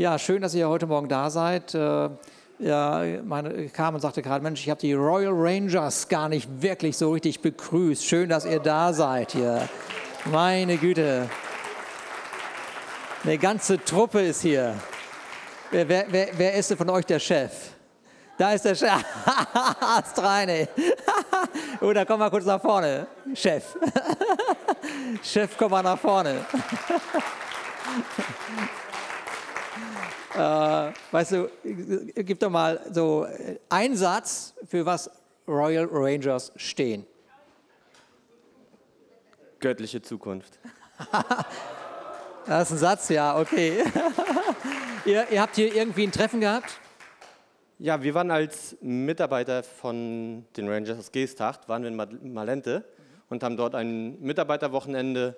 Ja, schön, dass ihr heute Morgen da seid. Äh, ja, meine Carmen sagte gerade, Mensch, ich habe die Royal Rangers gar nicht wirklich so richtig begrüßt. Schön, dass ihr da seid hier. Meine Güte. Eine ganze Truppe ist hier. Wer, wer, wer, wer ist denn von euch der Chef? Da ist der Chef. Astreine. da komm mal kurz nach vorne. Chef. Chef, komm mal nach vorne. Äh, weißt du, gib doch mal so einen Satz, für was Royal Rangers stehen. Göttliche Zukunft. das ist ein Satz, ja, okay. ihr, ihr habt hier irgendwie ein Treffen gehabt? Ja, wir waren als Mitarbeiter von den Rangers aus Geesthacht, waren wir in Malente und haben dort ein Mitarbeiterwochenende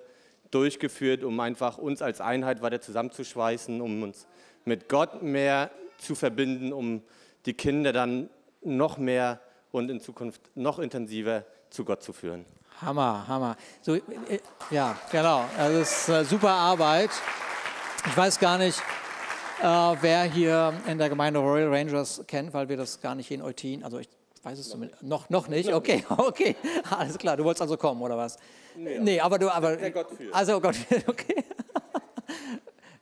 durchgeführt, um einfach uns als Einheit weiter zusammenzuschweißen, um uns mit Gott mehr zu verbinden, um die Kinder dann noch mehr und in Zukunft noch intensiver zu Gott zu führen. Hammer, Hammer. So, äh, ja, genau. Das ist äh, super Arbeit. Ich weiß gar nicht, äh, wer hier in der Gemeinde Royal Rangers kennt, weil wir das gar nicht in Eutin, also ich weiß es zumindest, noch, noch nicht, okay, okay, alles klar, du wolltest also kommen, oder was? Nee, nee aber du, aber. Also Gott okay.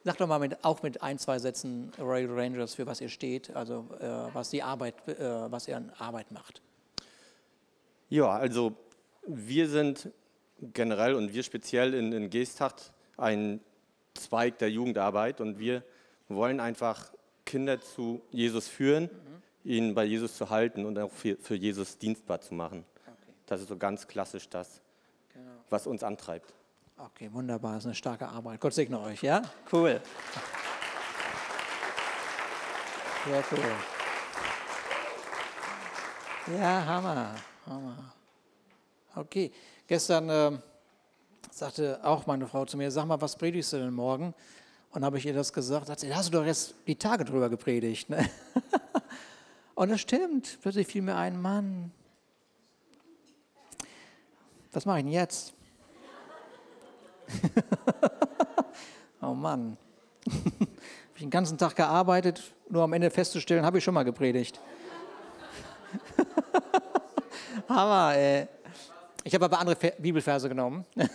Sag doch mal mit, auch mit ein, zwei Sätzen Royal Rangers, für was ihr steht, also äh, was die Arbeit, äh, was ihr an Arbeit macht. Ja, also wir sind generell und wir speziell in, in Geesthacht ein Zweig der Jugendarbeit und wir wollen einfach Kinder zu Jesus führen, mhm. ihn bei Jesus zu halten und auch für, für Jesus dienstbar zu machen. Okay. Das ist so ganz klassisch das, genau. was uns antreibt. Okay, wunderbar, das ist eine starke Arbeit. Gott segne euch, ja? Cool. Sehr cool. Ja, Hammer, Hammer. Okay, gestern äh, sagte auch meine Frau zu mir, sag mal, was predigst du denn morgen? Und habe ich ihr das gesagt, sagt sie, da hast du doch jetzt die Tage drüber gepredigt. Ne? Und das stimmt, plötzlich fiel mir ein, Mann, was mache ich denn jetzt? oh Mann. habe ich den ganzen Tag gearbeitet, nur am Ende festzustellen, habe ich schon mal gepredigt. Hammer, ey. Ich habe aber andere Bibelverse genommen.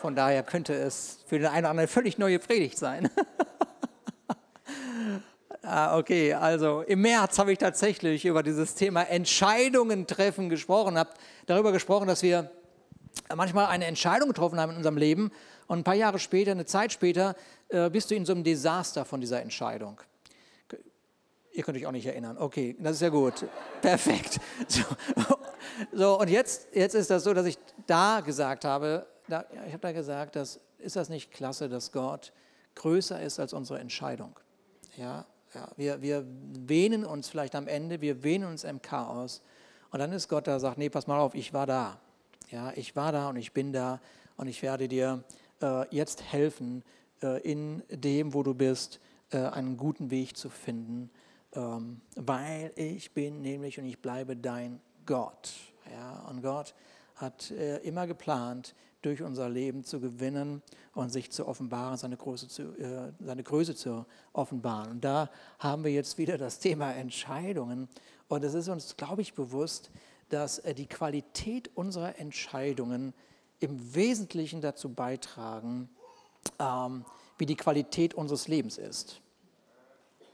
Von daher könnte es für den einen oder anderen völlig neue Predigt sein. ah, okay, also im März habe ich tatsächlich über dieses Thema Entscheidungen treffen gesprochen, habe darüber gesprochen, dass wir manchmal eine Entscheidung getroffen haben in unserem Leben und ein paar Jahre später, eine Zeit später, äh, bist du in so einem Desaster von dieser Entscheidung. Ihr könnt euch auch nicht erinnern. Okay, das ist ja gut. Perfekt. So, so und jetzt, jetzt ist das so, dass ich da gesagt habe, da, ich habe da gesagt, dass, ist das nicht klasse, dass Gott größer ist als unsere Entscheidung? Ja, ja, wir, wir wähnen uns vielleicht am Ende, wir wähnen uns im Chaos. Und dann ist Gott da, sagt, nee, pass mal auf, ich war da. Ja, ich war da und ich bin da und ich werde dir äh, jetzt helfen, äh, in dem, wo du bist, äh, einen guten Weg zu finden, ähm, weil ich bin nämlich und ich bleibe dein Gott. Ja, und Gott hat äh, immer geplant, durch unser Leben zu gewinnen und sich zu offenbaren, seine Größe zu, äh, seine Größe zu offenbaren. Und da haben wir jetzt wieder das Thema Entscheidungen. Und es ist uns, glaube ich, bewusst, dass die Qualität unserer Entscheidungen im Wesentlichen dazu beitragen, ähm, wie die Qualität unseres Lebens ist.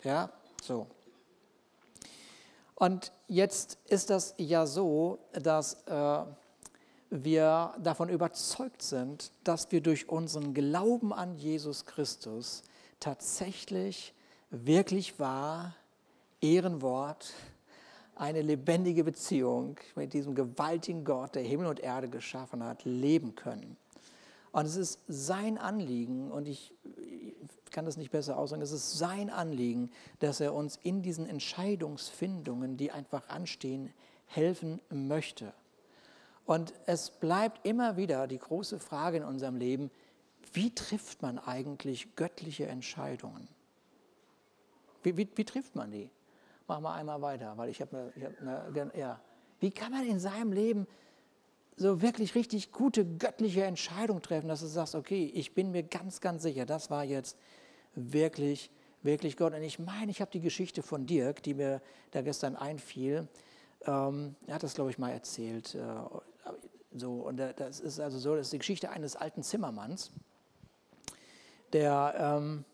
Ja, so. Und jetzt ist das ja so, dass äh, wir davon überzeugt sind, dass wir durch unseren Glauben an Jesus Christus tatsächlich wirklich wahr, Ehrenwort, eine lebendige Beziehung mit diesem gewaltigen Gott, der Himmel und Erde geschaffen hat, leben können. Und es ist sein Anliegen, und ich kann das nicht besser aussagen, es ist sein Anliegen, dass er uns in diesen Entscheidungsfindungen, die einfach anstehen, helfen möchte. Und es bleibt immer wieder die große Frage in unserem Leben, wie trifft man eigentlich göttliche Entscheidungen? Wie, wie, wie trifft man die? Mach mal einmal weiter, weil ich habe hab eine, ja. Wie kann man in seinem Leben so wirklich richtig gute göttliche Entscheidungen treffen, dass du sagst, okay, ich bin mir ganz, ganz sicher, das war jetzt wirklich, wirklich Gott. Und ich meine, ich habe die Geschichte von Dirk, die mir da gestern einfiel. Ähm, er hat das, glaube ich, mal erzählt. Äh, so, und das ist also so, das ist die Geschichte eines alten Zimmermanns, der, ähm,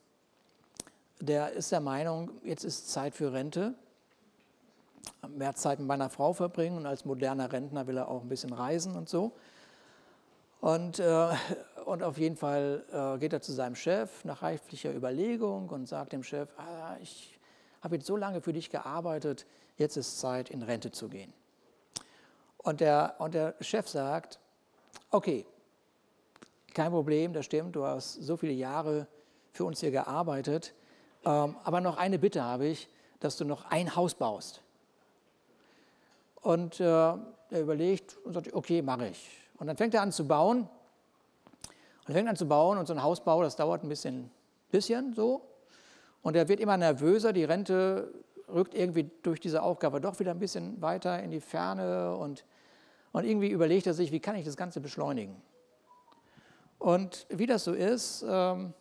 der ist der Meinung, jetzt ist Zeit für Rente. Mehr Zeit mit meiner Frau verbringen und als moderner Rentner will er auch ein bisschen reisen und so. Und, äh, und auf jeden Fall äh, geht er zu seinem Chef nach reiflicher Überlegung und sagt dem Chef, ah, ich habe jetzt so lange für dich gearbeitet, jetzt ist Zeit, in Rente zu gehen. Und der, und der Chef sagt, okay, kein Problem, das stimmt, du hast so viele Jahre für uns hier gearbeitet, ähm, aber noch eine Bitte habe ich, dass du noch ein Haus baust. Und äh, er überlegt und sagt, okay, mache ich. Und dann fängt er an zu bauen. Und fängt an zu bauen und so ein Hausbau, das dauert ein bisschen, bisschen so. Und er wird immer nervöser, die Rente rückt irgendwie durch diese Aufgabe doch wieder ein bisschen weiter in die Ferne und, und irgendwie überlegt er sich, wie kann ich das Ganze beschleunigen. Und wie das so ist, ähm,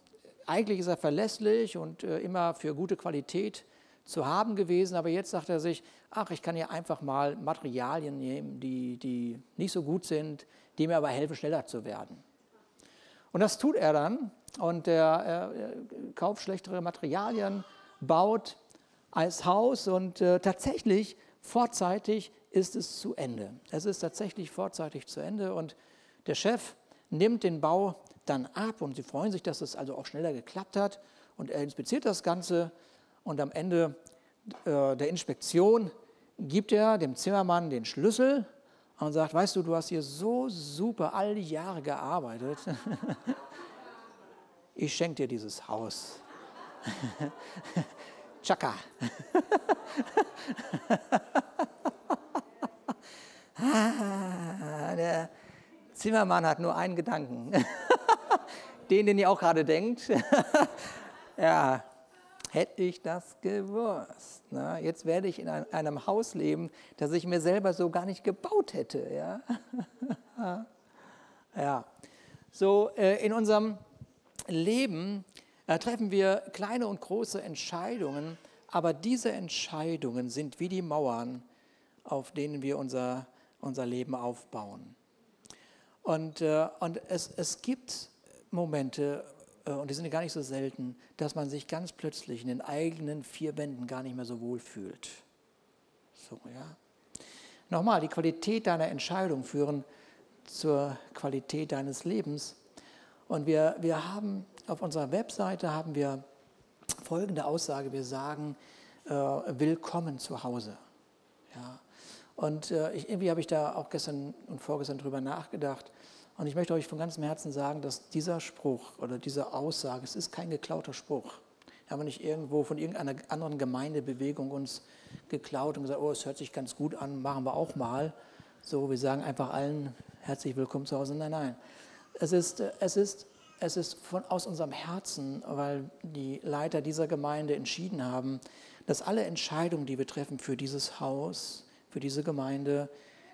eigentlich ist er verlässlich und äh, immer für gute Qualität zu haben gewesen, aber jetzt sagt er sich, ach, ich kann ja einfach mal Materialien nehmen, die, die nicht so gut sind, die mir aber helfen, schneller zu werden. Und das tut er dann und er, er kauft schlechtere Materialien, baut als Haus und äh, tatsächlich vorzeitig ist es zu Ende. Es ist tatsächlich vorzeitig zu Ende und der Chef nimmt den Bau dann ab und sie freuen sich, dass es also auch schneller geklappt hat und er inspiziert das Ganze und am Ende äh, der Inspektion gibt er dem Zimmermann den Schlüssel und sagt, weißt du, du hast hier so super all die Jahre gearbeitet. Ich schenke dir dieses Haus. Chaka. Der Zimmermann hat nur einen Gedanken. Den, den ihr auch gerade denkt. Ja, hätte ich das gewusst. Na, ne? jetzt werde ich in einem Haus leben, das ich mir selber so gar nicht gebaut hätte. Ja, ja. so äh, in unserem Leben äh, treffen wir kleine und große Entscheidungen, aber diese Entscheidungen sind wie die Mauern, auf denen wir unser, unser Leben aufbauen. Und, äh, und es, es gibt Momente, äh, und die sind gar nicht so selten, dass man sich ganz plötzlich in den eigenen vier Wänden gar nicht mehr so wohl fühlt. So, ja. Nochmal, die Qualität deiner Entscheidung führen zur Qualität deines Lebens. Und wir, wir haben auf unserer Webseite haben wir folgende Aussage. Wir sagen, äh, willkommen zu Hause. Ja. Und äh, ich, irgendwie habe ich da auch gestern und vorgestern drüber nachgedacht. Und ich möchte euch von ganzem Herzen sagen, dass dieser Spruch oder diese Aussage, es ist kein geklauter Spruch. Wir haben nicht irgendwo von irgendeiner anderen Gemeindebewegung uns geklaut und gesagt, oh, es hört sich ganz gut an, machen wir auch mal. So, wir sagen einfach allen herzlich willkommen zu Hause. Nein, nein. Es ist, es ist, es ist von, aus unserem Herzen, weil die Leiter dieser Gemeinde entschieden haben, dass alle Entscheidungen, die wir treffen für dieses Haus, für diese Gemeinde,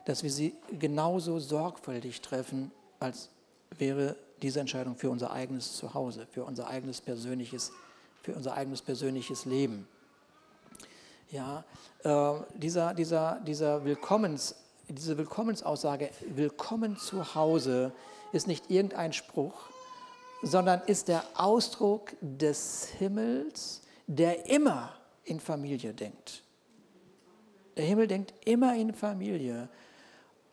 dass wir sie genauso sorgfältig treffen als wäre diese Entscheidung für unser eigenes Zuhause, für unser eigenes persönliches, für unser eigenes persönliches Leben. Ja, äh, dieser, dieser, dieser Willkommens, diese Willkommensaussage, willkommen zu Hause, ist nicht irgendein Spruch, sondern ist der Ausdruck des Himmels, der immer in Familie denkt. Der Himmel denkt immer in Familie.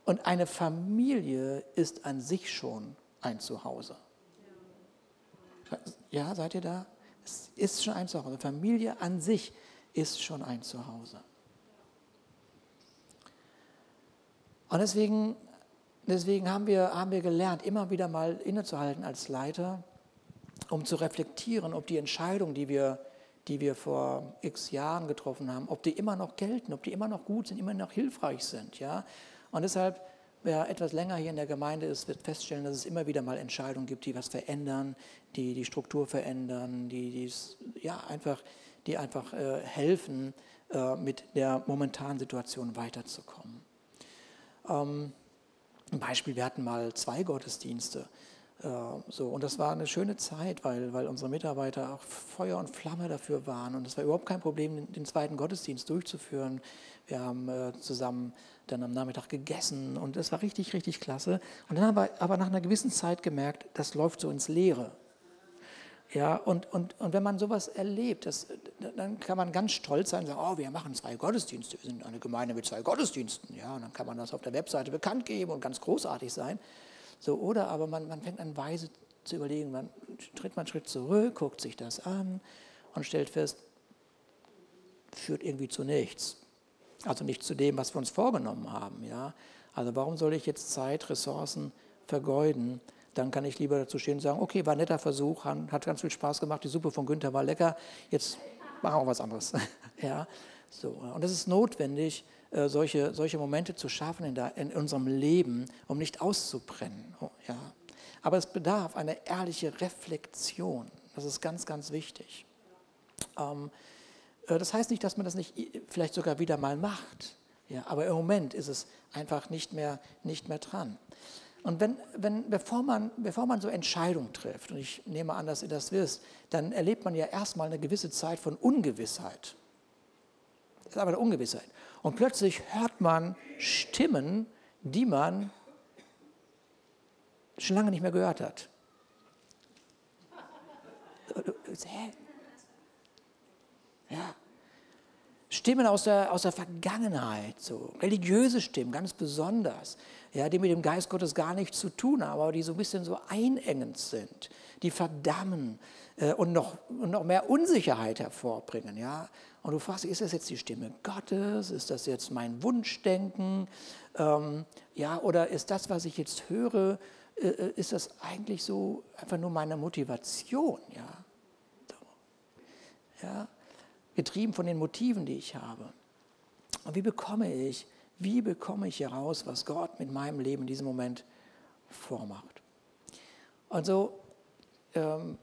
Und eine Familie ist an sich schon ein Zuhause. Ja, seid ihr da? Es ist schon ein Zuhause. Familie an sich ist schon ein Zuhause. Und deswegen, deswegen haben, wir, haben wir gelernt, immer wieder mal innezuhalten als Leiter, um zu reflektieren, ob die Entscheidungen, die wir, die wir vor x Jahren getroffen haben, ob die immer noch gelten, ob die immer noch gut sind, immer noch hilfreich sind. Ja? Und deshalb, wer etwas länger hier in der Gemeinde ist, wird feststellen, dass es immer wieder mal Entscheidungen gibt, die was verändern, die die Struktur verändern, die, ja, einfach, die einfach äh, helfen, äh, mit der momentanen Situation weiterzukommen. Ähm, ein Beispiel, wir hatten mal zwei Gottesdienste. Äh, so, und das war eine schöne Zeit, weil, weil unsere Mitarbeiter auch Feuer und Flamme dafür waren. Und es war überhaupt kein Problem, den zweiten Gottesdienst durchzuführen. Wir haben äh, zusammen dann am Nachmittag gegessen und es war richtig, richtig klasse. Und dann haben wir aber nach einer gewissen Zeit gemerkt, das läuft so ins Leere. Ja, und, und, und wenn man sowas erlebt, das, dann kann man ganz stolz sein und sagen, oh, wir machen zwei Gottesdienste, wir sind eine Gemeinde mit zwei Gottesdiensten. Ja, und dann kann man das auf der Webseite bekannt geben und ganz großartig sein. So, oder aber man, man fängt an, weise zu überlegen, man tritt man einen Schritt zurück, guckt sich das an und stellt fest, führt irgendwie zu nichts. Also nicht zu dem, was wir uns vorgenommen haben. Ja? Also warum soll ich jetzt Zeit, Ressourcen vergeuden? Dann kann ich lieber dazu stehen und sagen, okay, war ein netter Versuch, hat ganz viel Spaß gemacht, die Suppe von Günther war lecker, jetzt machen wir was anderes. ja? so, und es ist notwendig, äh, solche, solche Momente zu schaffen in, der, in unserem Leben, um nicht auszubrennen. Oh, ja. Aber es bedarf eine ehrliche Reflexion. Das ist ganz, ganz wichtig. Ähm, äh, das heißt nicht, dass man das nicht vielleicht sogar wieder mal macht. Ja, aber im Moment ist es einfach nicht mehr, nicht mehr dran. Und wenn, wenn, bevor, man, bevor man so Entscheidungen trifft, und ich nehme an, dass ihr das wisst, dann erlebt man ja erstmal eine gewisse Zeit von Ungewissheit. Das ist aber eine Ungewissheit. Und plötzlich hört man Stimmen, die man schon lange nicht mehr gehört hat. Ja. Stimmen aus der, aus der Vergangenheit, so religiöse Stimmen, ganz besonders, ja, die mit dem Geist Gottes gar nichts zu tun haben, aber die so ein bisschen so einengend sind, die verdammen äh, und, noch, und noch mehr Unsicherheit hervorbringen. Ja. Und du fragst ist das jetzt die Stimme Gottes? Ist das jetzt mein Wunschdenken? Ähm, ja, oder ist das, was ich jetzt höre, äh, äh, ist das eigentlich so einfach nur meine Motivation? Ja? So. ja? Getrieben von den Motiven, die ich habe. Und wie bekomme ich, wie bekomme ich heraus, was Gott mit meinem Leben in diesem Moment vormacht? Also ähm,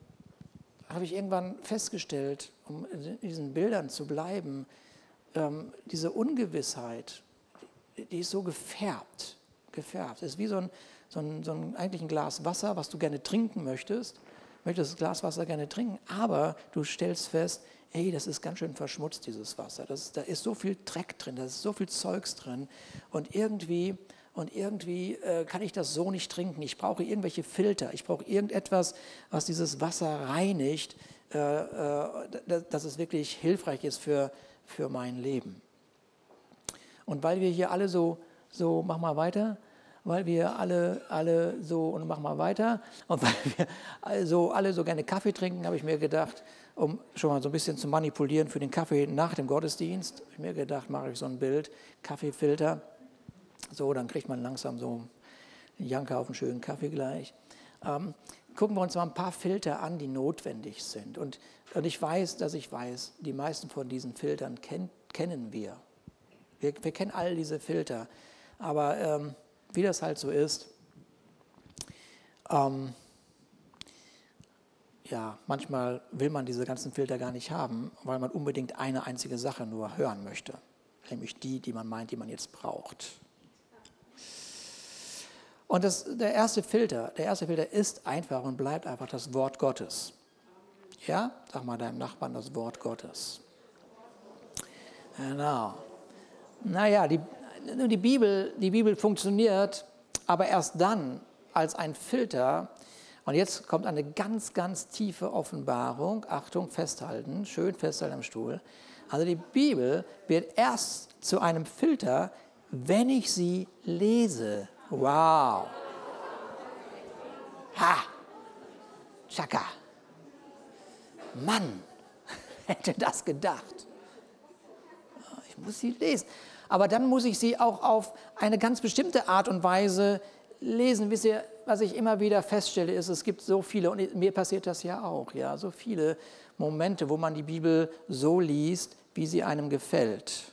habe ich irgendwann festgestellt, um in diesen Bildern zu bleiben, ähm, diese Ungewissheit, die ist so gefärbt, gefärbt. Es ist wie so ein, so, ein, so ein, eigentlich ein Glas Wasser, was du gerne trinken möchtest. Möchtest das Glas Wasser gerne trinken, aber du stellst fest, ey, das ist ganz schön verschmutzt, dieses Wasser. Das, da ist so viel Dreck drin, da ist so viel Zeugs drin. Und irgendwie und irgendwie äh, kann ich das so nicht trinken. Ich brauche irgendwelche Filter, ich brauche irgendetwas, was dieses Wasser reinigt, äh, äh, dass es wirklich hilfreich ist für, für mein Leben. Und weil wir hier alle so, so, mach mal weiter, weil wir alle, alle so, und mach mal weiter, und weil wir also alle so gerne Kaffee trinken, habe ich mir gedacht, um schon mal so ein bisschen zu manipulieren für den Kaffee nach dem Gottesdienst, habe ich mir gedacht, mache ich so ein Bild, Kaffeefilter. So, dann kriegt man langsam so einen Janker auf einen schönen Kaffee gleich. Ähm, gucken wir uns mal ein paar Filter an, die notwendig sind. Und, und ich weiß, dass ich weiß, die meisten von diesen Filtern kenn, kennen wir. wir. wir. kennen all diese Filter. Aber ähm, wie das halt so ist, ähm, ja, manchmal will man diese ganzen Filter gar nicht haben, weil man unbedingt eine einzige Sache nur hören möchte. Nämlich die, die man meint, die man jetzt braucht. Und das, der erste Filter, der erste Filter ist einfach und bleibt einfach das Wort Gottes. Ja, sag mal deinem Nachbarn das Wort Gottes. Genau. Naja, die, die, Bibel, die Bibel funktioniert, aber erst dann als ein Filter. Und jetzt kommt eine ganz, ganz tiefe Offenbarung. Achtung, festhalten, schön festhalten am Stuhl. Also die Bibel wird erst zu einem Filter, wenn ich sie lese. Wow. Ha. Chaka. Mann, hätte das gedacht. Ich muss sie lesen. Aber dann muss ich sie auch auf eine ganz bestimmte Art und Weise lesen. Wisst ihr, was ich immer wieder feststelle, ist, es gibt so viele, und mir passiert das ja auch, ja, so viele Momente, wo man die Bibel so liest, wie sie einem gefällt.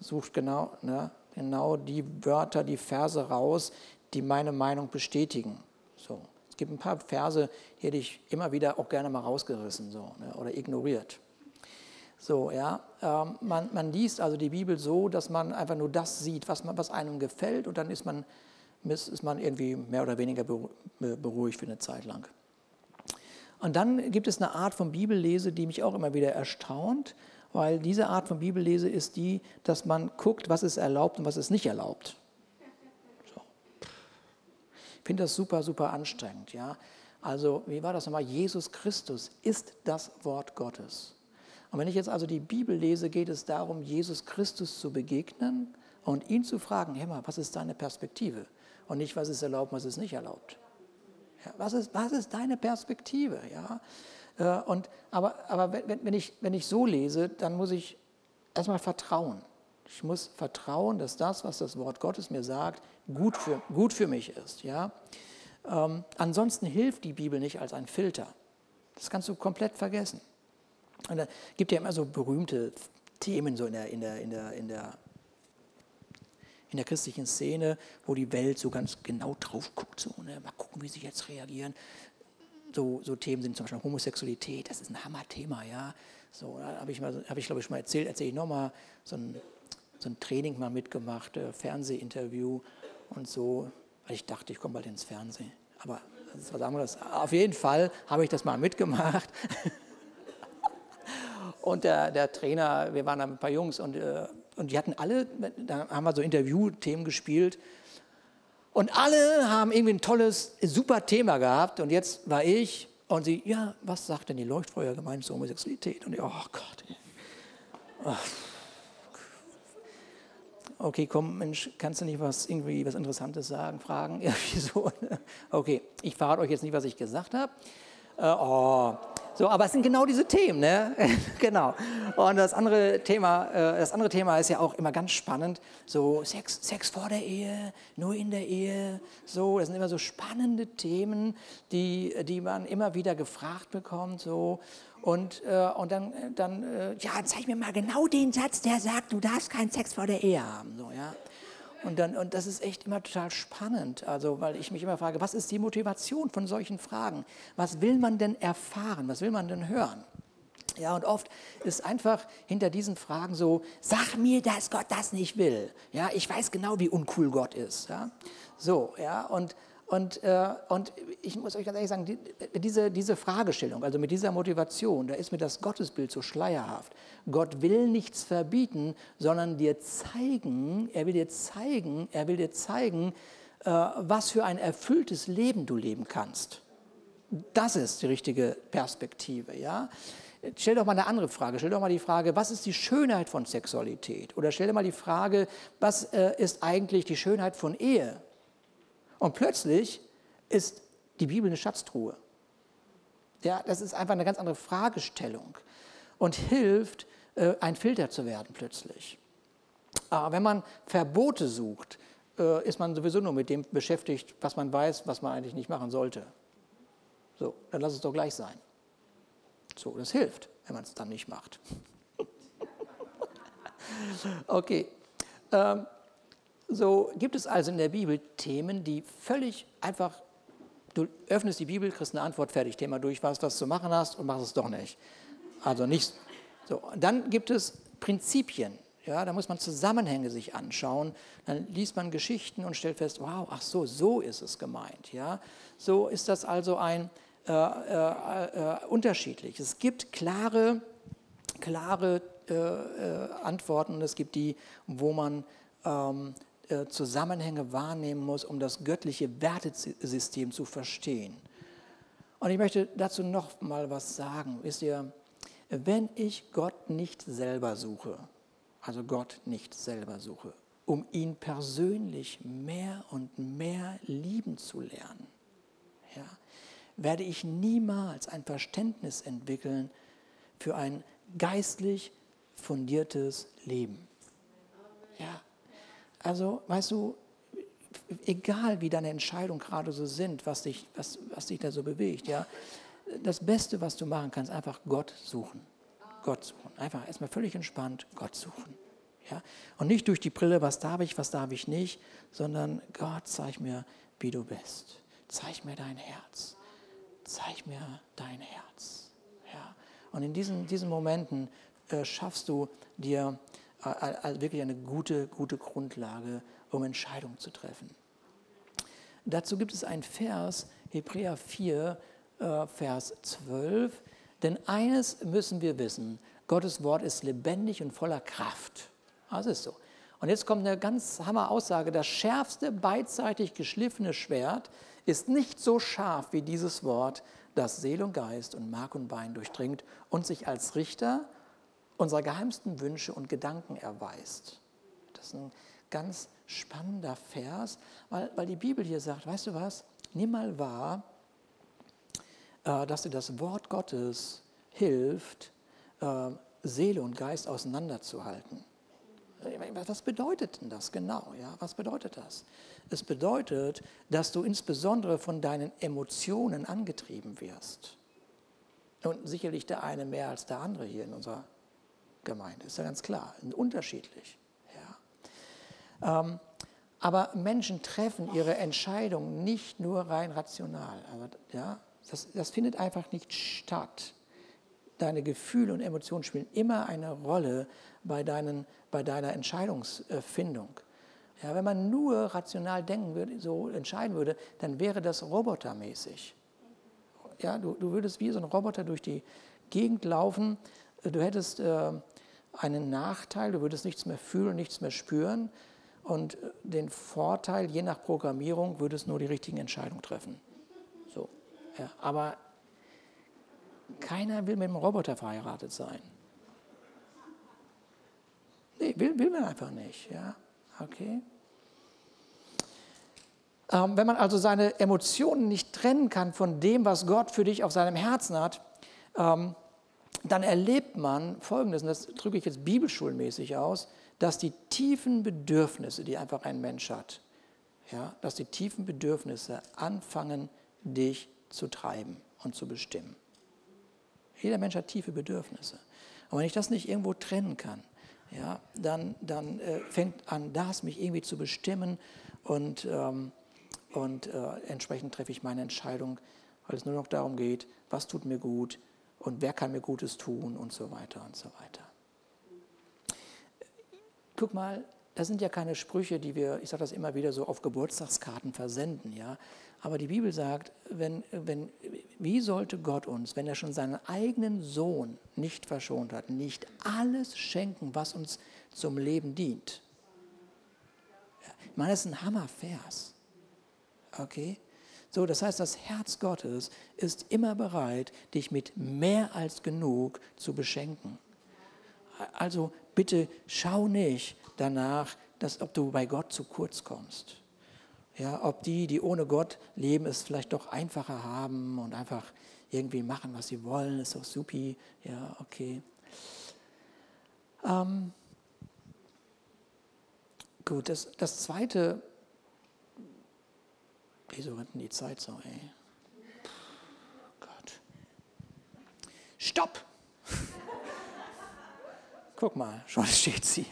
Sucht genau, ne, genau die Wörter, die Verse raus, die meine Meinung bestätigen. So. Es gibt ein paar Verse, die hätte ich immer wieder auch gerne mal rausgerissen so, ne, oder ignoriert. So, ja, man, man, liest also die Bibel so, dass man einfach nur das sieht, was, man, was einem gefällt und dann ist man ist man irgendwie mehr oder weniger beruhigt für eine Zeit lang. Und dann gibt es eine Art von Bibellese, die mich auch immer wieder erstaunt, weil diese Art von Bibellese ist die, dass man guckt, was ist erlaubt und was ist nicht erlaubt. So. Ich finde das super, super anstrengend. Ja? Also, wie war das nochmal? Jesus Christus ist das Wort Gottes. Und wenn ich jetzt also die Bibel lese, geht es darum, Jesus Christus zu begegnen und ihn zu fragen, hey mal, was ist deine Perspektive? Und nicht, was ist erlaubt, was ist nicht erlaubt. Ja, was, ist, was ist deine Perspektive? Ja? Äh, und, aber aber wenn, wenn, ich, wenn ich so lese, dann muss ich erstmal vertrauen. Ich muss vertrauen, dass das, was das Wort Gottes mir sagt, gut für, gut für mich ist. Ja? Ähm, ansonsten hilft die Bibel nicht als ein Filter. Das kannst du komplett vergessen. Und da gibt ja immer so berühmte Themen so in der, in der, in der, in der, in der christlichen Szene, wo die Welt so ganz genau drauf guckt. So, ne? Mal gucken, wie sie jetzt reagieren. So, so Themen sind zum Beispiel Homosexualität, das ist ein Hammerthema, ja. So, da habe ich, hab ich glaube ich, schon mal erzählt, erzähle ich nochmal, so ein, so ein Training mal mitgemacht, äh, Fernsehinterview und so, weil ich dachte, ich komme bald ins Fernsehen. Aber das ist was anderes. Auf jeden Fall habe ich das mal mitgemacht. Und der, der Trainer, wir waren da mit ein paar Jungs und, äh, und die hatten alle, da haben wir so Interviewthemen gespielt. Und alle haben irgendwie ein tolles, super Thema gehabt. Und jetzt war ich und sie, ja, was sagt denn die Leuchtfeuergemeinde zur Homosexualität? Und ich, oh Gott. Oh. Okay, komm, Mensch, kannst du nicht was irgendwie was Interessantes sagen, fragen? Irgendwie so. Okay, ich verrate euch jetzt nicht, was ich gesagt habe. Äh, oh, so, aber es sind genau diese Themen, ne? genau. Und das andere Thema, äh, das andere Thema ist ja auch immer ganz spannend. So Sex, Sex vor der Ehe, nur in der Ehe. So, das sind immer so spannende Themen, die, die man immer wieder gefragt bekommt. So. Und, äh, und dann, dann äh, ja, zeig mir mal genau den Satz, der sagt, du darfst keinen Sex vor der Ehe haben. So, ja. Und, dann, und das ist echt immer total spannend, also, weil ich mich immer frage, was ist die Motivation von solchen Fragen? Was will man denn erfahren? Was will man denn hören? Ja, und oft ist einfach hinter diesen Fragen so, sag mir, dass Gott das nicht will. Ja, ich weiß genau, wie uncool Gott ist. Ja, so, ja, und, und, äh, und ich muss euch ganz ehrlich sagen, die, diese, diese Fragestellung, also mit dieser Motivation, da ist mir das Gottesbild so schleierhaft. Gott will nichts verbieten, sondern dir zeigen, er will dir zeigen, er will dir zeigen, äh, was für ein erfülltes Leben du leben kannst. Das ist die richtige Perspektive, ja. Stell doch mal eine andere Frage. Stell doch mal die Frage, was ist die Schönheit von Sexualität? Oder stell dir mal die Frage, was äh, ist eigentlich die Schönheit von Ehe? Und plötzlich ist die Bibel eine Schatztruhe. Ja, das ist einfach eine ganz andere Fragestellung und hilft, äh, ein Filter zu werden plötzlich. Aber wenn man Verbote sucht, äh, ist man sowieso nur mit dem beschäftigt, was man weiß, was man eigentlich nicht machen sollte. So, dann lass es doch gleich sein. So, das hilft, wenn man es dann nicht macht. okay. Ähm, so gibt es also in der Bibel Themen, die völlig einfach, du öffnest die Bibel, kriegst eine Antwort, fertig, Thema durch, was du machen hast und machst es doch nicht. Also nicht so. Dann gibt es Prinzipien. Ja, da muss man Zusammenhänge sich anschauen. Dann liest man Geschichten und stellt fest, wow, ach so, so ist es gemeint. Ja, so ist das also ein äh, äh, äh, unterschiedlich. Es gibt klare, klare äh, äh, Antworten es gibt die, wo man ähm, äh, Zusammenhänge wahrnehmen muss, um das göttliche Wertesystem zu verstehen. Und ich möchte dazu noch mal was sagen. Wisst ihr, wenn ich Gott nicht selber suche, also Gott nicht selber suche, um ihn persönlich mehr und mehr lieben zu lernen, ja, werde ich niemals ein Verständnis entwickeln für ein geistlich fundiertes Leben. Ja, also, weißt du, egal wie deine Entscheidungen gerade so sind, was dich, was, was dich da so bewegt, ja, das Beste, was du machen kannst, einfach Gott suchen. Gott suchen. Einfach erstmal völlig entspannt Gott suchen. Ja? Und nicht durch die Brille, was darf ich, was darf ich nicht, sondern Gott, zeig mir, wie du bist. Zeig mir dein Herz. Zeig mir dein Herz. Ja? Und in diesen, diesen Momenten äh, schaffst du dir also wirklich eine gute, gute Grundlage, um Entscheidungen zu treffen. Dazu gibt es einen Vers, Hebräer 4, äh, Vers 12. Denn eines müssen wir wissen, Gottes Wort ist lebendig und voller Kraft. Das ist so. Und jetzt kommt eine ganz hammer Aussage. Das schärfste beidseitig geschliffene Schwert ist nicht so scharf wie dieses Wort, das Seele und Geist und Mark und Bein durchdringt und sich als Richter unserer geheimsten Wünsche und Gedanken erweist. Das ist ein ganz spannender Vers, weil, weil die Bibel hier sagt, weißt du was, nimm mal wahr, äh, dass dir das Wort Gottes hilft, äh, Seele und Geist auseinanderzuhalten. Was bedeutet denn das genau? Ja, was bedeutet das? Es bedeutet, dass du insbesondere von deinen Emotionen angetrieben wirst. Und sicherlich der eine mehr als der andere hier in unserer Gemeinde, ist ja ganz klar, unterschiedlich. Ja. Ähm, aber Menschen treffen ihre Entscheidungen nicht nur rein rational. Also, ja, das, das findet einfach nicht statt. Deine Gefühle und Emotionen spielen immer eine Rolle bei, deinen, bei deiner Entscheidungsfindung. Ja, wenn man nur rational denken würde, so entscheiden würde, dann wäre das robotermäßig. Ja, du, du würdest wie so ein Roboter durch die Gegend laufen, du hättest äh, einen Nachteil, du würdest nichts mehr fühlen, nichts mehr spüren und äh, den Vorteil, je nach Programmierung, würdest nur die richtigen Entscheidungen treffen. So, ja, aber keiner will mit einem Roboter verheiratet sein. Nee, will, will man einfach nicht. Ja? Okay. Ähm, wenn man also seine Emotionen nicht trennen kann von dem, was Gott für dich auf seinem Herzen hat, ähm, dann erlebt man Folgendes, und das drücke ich jetzt bibelschulmäßig aus, dass die tiefen Bedürfnisse, die einfach ein Mensch hat, ja, dass die tiefen Bedürfnisse anfangen, dich zu treiben und zu bestimmen. Jeder Mensch hat tiefe Bedürfnisse. Und wenn ich das nicht irgendwo trennen kann, ja, dann, dann äh, fängt an, das mich irgendwie zu bestimmen und, ähm, und äh, entsprechend treffe ich meine Entscheidung, weil es nur noch darum geht, was tut mir gut und wer kann mir Gutes tun und so weiter und so weiter. Guck mal, das sind ja keine Sprüche, die wir, ich sage das immer wieder so, auf Geburtstagskarten versenden. Ja? Aber die Bibel sagt, wenn, wenn, wie sollte Gott uns, wenn er schon seinen eigenen Sohn nicht verschont hat, nicht alles schenken, was uns zum Leben dient? Ich meine, das ist ein Hammervers. Okay? So, das heißt, das Herz Gottes ist immer bereit, dich mit mehr als genug zu beschenken. Also bitte schau nicht danach, dass, ob du bei Gott zu kurz kommst. Ja, ob die, die ohne Gott leben, es vielleicht doch einfacher haben und einfach irgendwie machen, was sie wollen, ist doch supi. Ja, okay. Ähm, gut, das, das Zweite, wieso rennt denn die Zeit so, ey? Gott. Stopp! Guck mal, schon steht sie.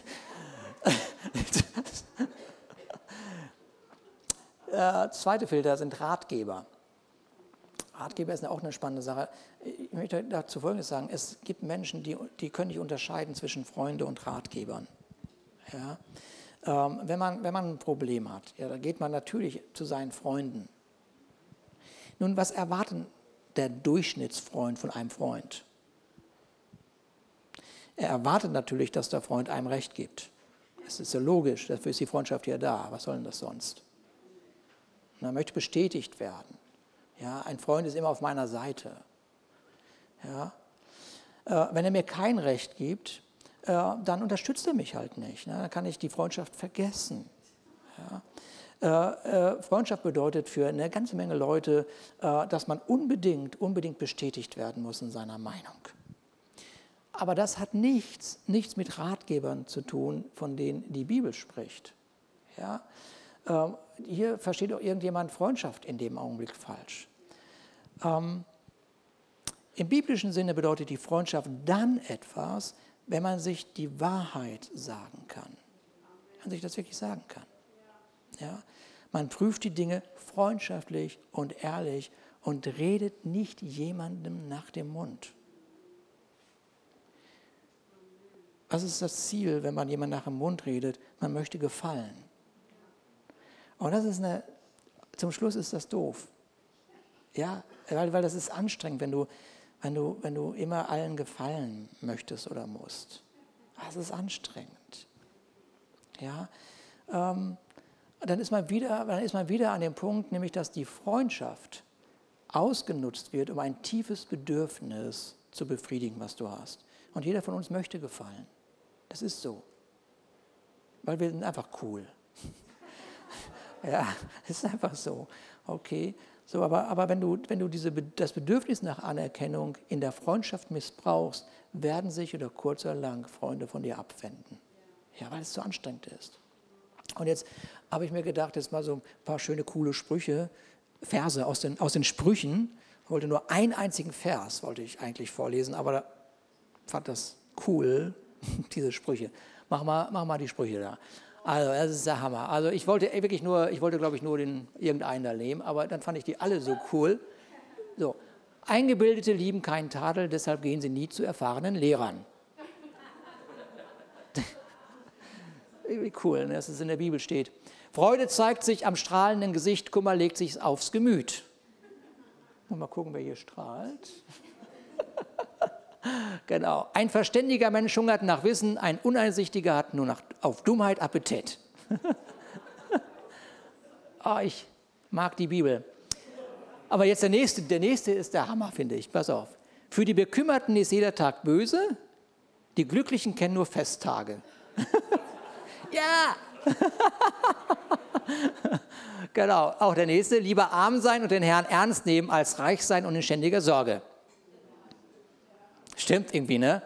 äh, zweite Filter sind Ratgeber. Ratgeber ist auch eine spannende Sache. Ich möchte dazu Folgendes sagen. Es gibt Menschen, die, die können nicht unterscheiden zwischen Freunde und Ratgebern. Ja? Ähm, wenn, man, wenn man ein Problem hat, ja, dann geht man natürlich zu seinen Freunden. Nun, was erwartet der Durchschnittsfreund von einem Freund? Er erwartet natürlich, dass der Freund einem Recht gibt. Das ist ja logisch, dafür ist die Freundschaft ja da. Was soll denn das sonst? Und er möchte bestätigt werden. Ja, ein Freund ist immer auf meiner Seite. Ja, äh, wenn er mir kein Recht gibt, dann unterstützt er mich halt nicht. Ne? Dann kann ich die Freundschaft vergessen. Äh, äh Freundschaft bedeutet für eine ganze Menge Leute, äh, dass man unbedingt, unbedingt bestätigt werden muss in seiner Meinung. Aber das hat nichts, nichts mit Ratgebern zu tun, von denen die Bibel spricht. Ja? Ähm, hier versteht auch irgendjemand Freundschaft in dem Augenblick falsch. Ähm, Im biblischen Sinne bedeutet die Freundschaft dann etwas, wenn man sich die Wahrheit sagen kann. Wenn man sich das wirklich sagen kann. Ja? Man prüft die Dinge freundschaftlich und ehrlich und redet nicht jemandem nach dem Mund. Was ist das Ziel, wenn man jemand nach dem Mund redet? Man möchte gefallen. Und das ist eine zum Schluss ist das doof. Ja, weil, weil das ist anstrengend, wenn du, wenn, du, wenn du immer allen gefallen möchtest oder musst. Das ist anstrengend. Ja, ähm, dann ist, man wieder, dann ist man wieder an dem Punkt, nämlich dass die Freundschaft ausgenutzt wird, um ein tiefes Bedürfnis zu befriedigen, was du hast. Und jeder von uns möchte gefallen. Das ist so. Weil wir sind einfach cool. ja, das ist einfach so. Okay. So, aber, aber wenn du, wenn du diese, das Bedürfnis nach Anerkennung in der Freundschaft missbrauchst, werden sich oder kurz oder lang Freunde von dir abwenden. Ja, weil es zu anstrengend ist. Und jetzt habe ich mir gedacht, jetzt mal so ein paar schöne, coole Sprüche, Verse aus den, aus den Sprüchen. Ich wollte nur einen einzigen Vers, wollte ich eigentlich vorlesen, aber fand das cool, diese Sprüche. Mach mal, mach mal die Sprüche da. Also, das ist der Hammer. Also, ich wollte wirklich nur, ich wollte, glaube ich, nur den irgendeinen da nehmen, aber dann fand ich die alle so cool. So, Eingebildete lieben keinen Tadel, deshalb gehen sie nie zu erfahrenen Lehrern. Wie cool, ne, dass es in der Bibel steht. Freude zeigt sich am strahlenden Gesicht, Kummer legt sich aufs Gemüt. Mal gucken, wer hier strahlt. Genau. Ein verständiger Mensch hungert nach Wissen, ein uneinsichtiger hat nur nach, auf Dummheit Appetit. oh, ich mag die Bibel. Aber jetzt der nächste, der nächste ist der Hammer, finde ich. Pass auf. Für die Bekümmerten ist jeder Tag böse, die Glücklichen kennen nur Festtage. ja! genau, auch der nächste. Lieber arm sein und den Herrn ernst nehmen, als reich sein und in ständiger Sorge. Stimmt irgendwie, ne?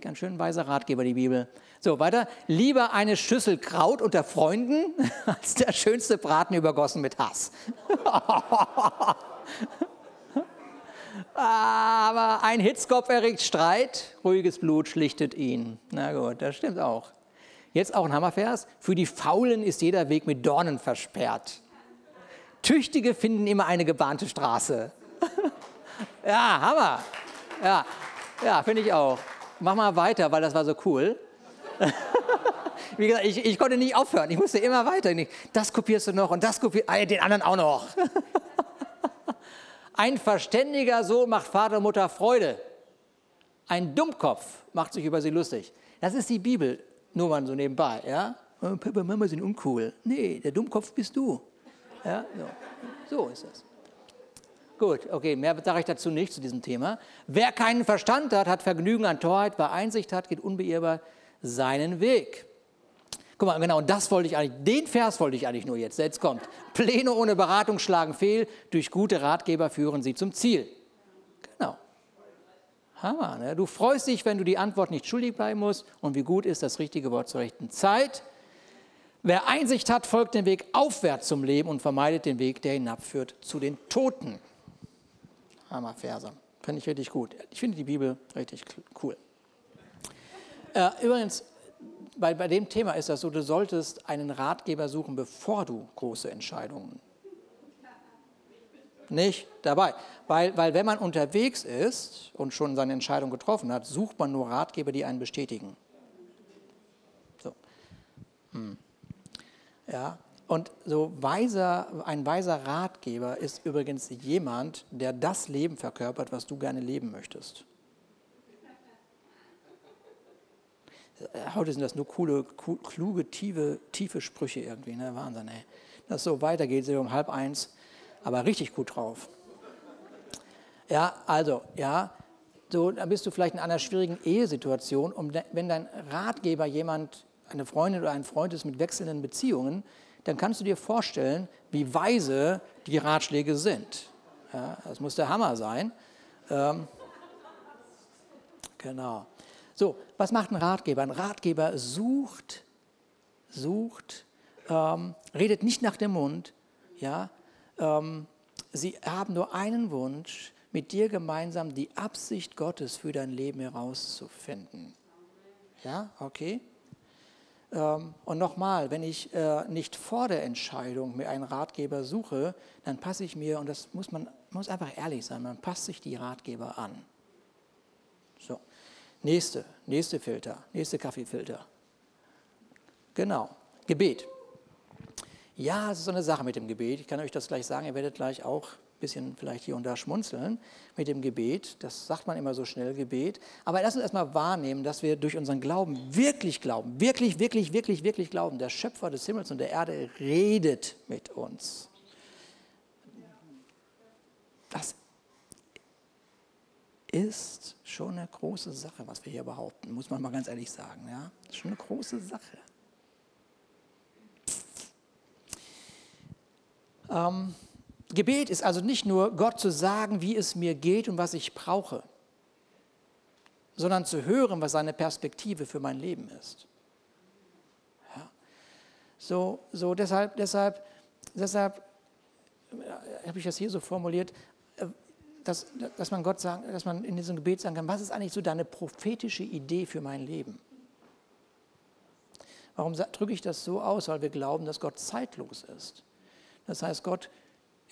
Ganz schön weiser Ratgeber, die Bibel. So, weiter. Lieber eine Schüssel Kraut unter Freunden, als der schönste Braten übergossen mit Hass. Aber ein Hitzkopf erregt Streit, ruhiges Blut schlichtet ihn. Na gut, das stimmt auch. Jetzt auch ein Hammervers. Für die Faulen ist jeder Weg mit Dornen versperrt. Tüchtige finden immer eine gebahnte Straße. ja, Hammer. Ja, ja finde ich auch. Mach mal weiter, weil das war so cool. Wie gesagt, ich, ich, konnte nicht aufhören. Ich musste immer weiter. Das kopierst du noch und das kopierst du, den anderen auch noch. Ein verständiger Sohn macht Vater und Mutter Freude. Ein Dummkopf macht sich über sie lustig. Das ist die Bibel, nur mal so nebenbei. Ja? Papa und Mama sind uncool. Nee, der Dummkopf bist du. Ja? So. so ist das. Gut, okay, mehr sage ich dazu nicht zu diesem Thema. Wer keinen Verstand hat, hat Vergnügen an Torheit. Wer Einsicht hat, geht unbeirrbar seinen Weg. Guck mal, genau, das wollte ich eigentlich, den Vers wollte ich eigentlich nur jetzt. Jetzt kommt. Pläne ohne Beratung schlagen fehl, durch gute Ratgeber führen sie zum Ziel. Genau. Hammer, ne? Du freust dich, wenn du die Antwort nicht schuldig bleiben musst. Und wie gut ist das richtige Wort zur rechten Zeit? Wer Einsicht hat, folgt den Weg aufwärts zum Leben und vermeidet den Weg, der hinabführt zu den Toten. Hammer Verse. Finde ich richtig gut. Ich finde die Bibel richtig cool. Äh, übrigens, bei, bei dem Thema ist das so, du solltest einen Ratgeber suchen, bevor du große Entscheidungen. Nicht dabei. Weil, weil wenn man unterwegs ist und schon seine Entscheidung getroffen hat, sucht man nur Ratgeber, die einen bestätigen. So. Hm. Ja, und so weiser, ein weiser Ratgeber ist übrigens jemand, der das Leben verkörpert, was du gerne leben möchtest. Heute sind das nur coole, kluge, tiefe, tiefe Sprüche irgendwie, ne? Wahnsinn, ey. Das so weitergeht, so um halb eins, aber richtig gut drauf. Ja, also, ja, so, dann bist du vielleicht in einer schwierigen Ehesituation und wenn dein Ratgeber jemand, eine Freundin oder ein Freund ist mit wechselnden Beziehungen, dann kannst du dir vorstellen, wie weise die Ratschläge sind. Ja, das muss der Hammer sein. Ähm, genau. So, was macht ein Ratgeber? Ein Ratgeber sucht, sucht, ähm, redet nicht nach dem Mund. Ja, ähm, sie haben nur einen Wunsch, mit dir gemeinsam die Absicht Gottes für dein Leben herauszufinden. Ja, okay. Ähm, und nochmal, wenn ich äh, nicht vor der Entscheidung mir einen Ratgeber suche, dann passe ich mir, und das muss man muss einfach ehrlich sein, man passt sich die Ratgeber an. So. Nächste, nächste Filter, nächste Kaffeefilter. Genau, Gebet. Ja, es ist so eine Sache mit dem Gebet. Ich kann euch das gleich sagen, ihr werdet gleich auch bisschen vielleicht hier und da schmunzeln mit dem Gebet. Das sagt man immer so schnell, Gebet. Aber lass uns erstmal wahrnehmen, dass wir durch unseren Glauben wirklich glauben, wirklich, wirklich, wirklich, wirklich glauben. Der Schöpfer des Himmels und der Erde redet mit uns. Das ist schon eine große Sache, was wir hier behaupten, muss man mal ganz ehrlich sagen. Ja? Das ist schon eine große Sache. Ähm, Gebet ist also nicht nur Gott zu sagen, wie es mir geht und was ich brauche, sondern zu hören, was seine Perspektive für mein Leben ist. Ja. So, so deshalb, deshalb, deshalb äh, habe ich das hier so formuliert, äh, dass, dass man Gott sagen, dass man in diesem Gebet sagen kann, was ist eigentlich so deine prophetische Idee für mein Leben? Warum drücke ich das so aus? Weil wir glauben, dass Gott zeitlos ist. Das heißt, Gott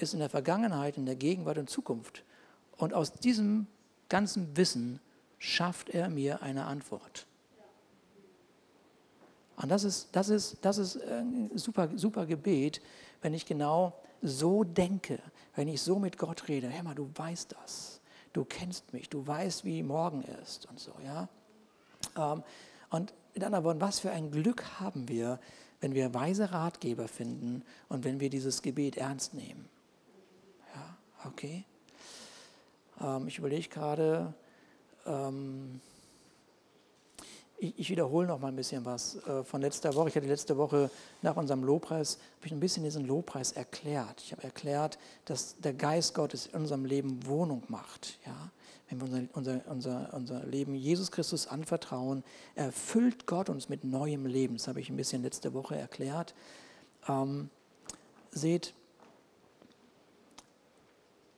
ist in der Vergangenheit, in der Gegenwart und Zukunft. Und aus diesem ganzen Wissen schafft er mir eine Antwort. Und das ist, das ist, das ist ein super, super Gebet, wenn ich genau so denke, wenn ich so mit Gott rede. Hör mal, du weißt das. Du kennst mich, du weißt, wie morgen ist und so, ja. Ähm, und mit anderen Worten, was für ein Glück haben wir, wenn wir weise Ratgeber finden und wenn wir dieses Gebet ernst nehmen. Okay. Ähm, ich überlege gerade, ähm, ich, ich, wiederhole noch mal ein bisschen was äh, von letzter Woche. Ich hatte letzte Woche nach unserem Lobpreis, habe ich ein bisschen diesen Lobpreis erklärt. Ich habe erklärt, dass der Geist Gottes in unserem Leben Wohnung macht. Ja? wenn wir unser, unser, unser, unser Leben Jesus Christus anvertrauen, erfüllt Gott uns mit neuem Leben. Das habe ich ein bisschen letzte Woche erklärt. Ähm, seht,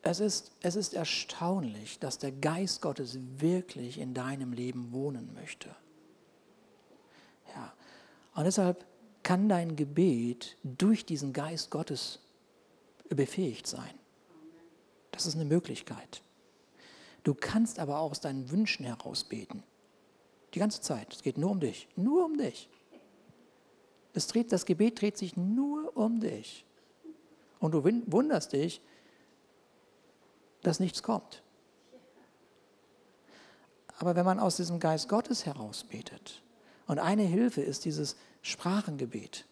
es ist, es ist erstaunlich, dass der Geist Gottes wirklich in deinem Leben wohnen möchte. Ja. Und deshalb kann dein Gebet durch diesen Geist Gottes befähigt sein. Das ist eine Möglichkeit. Du kannst aber auch aus deinen Wünschen heraus beten. Die ganze Zeit. Es geht nur um dich. Nur um dich. Das, dreht, das Gebet dreht sich nur um dich. Und du wunderst dich, dass nichts kommt. Aber wenn man aus diesem Geist Gottes heraus betet, und eine Hilfe ist dieses Sprachengebet,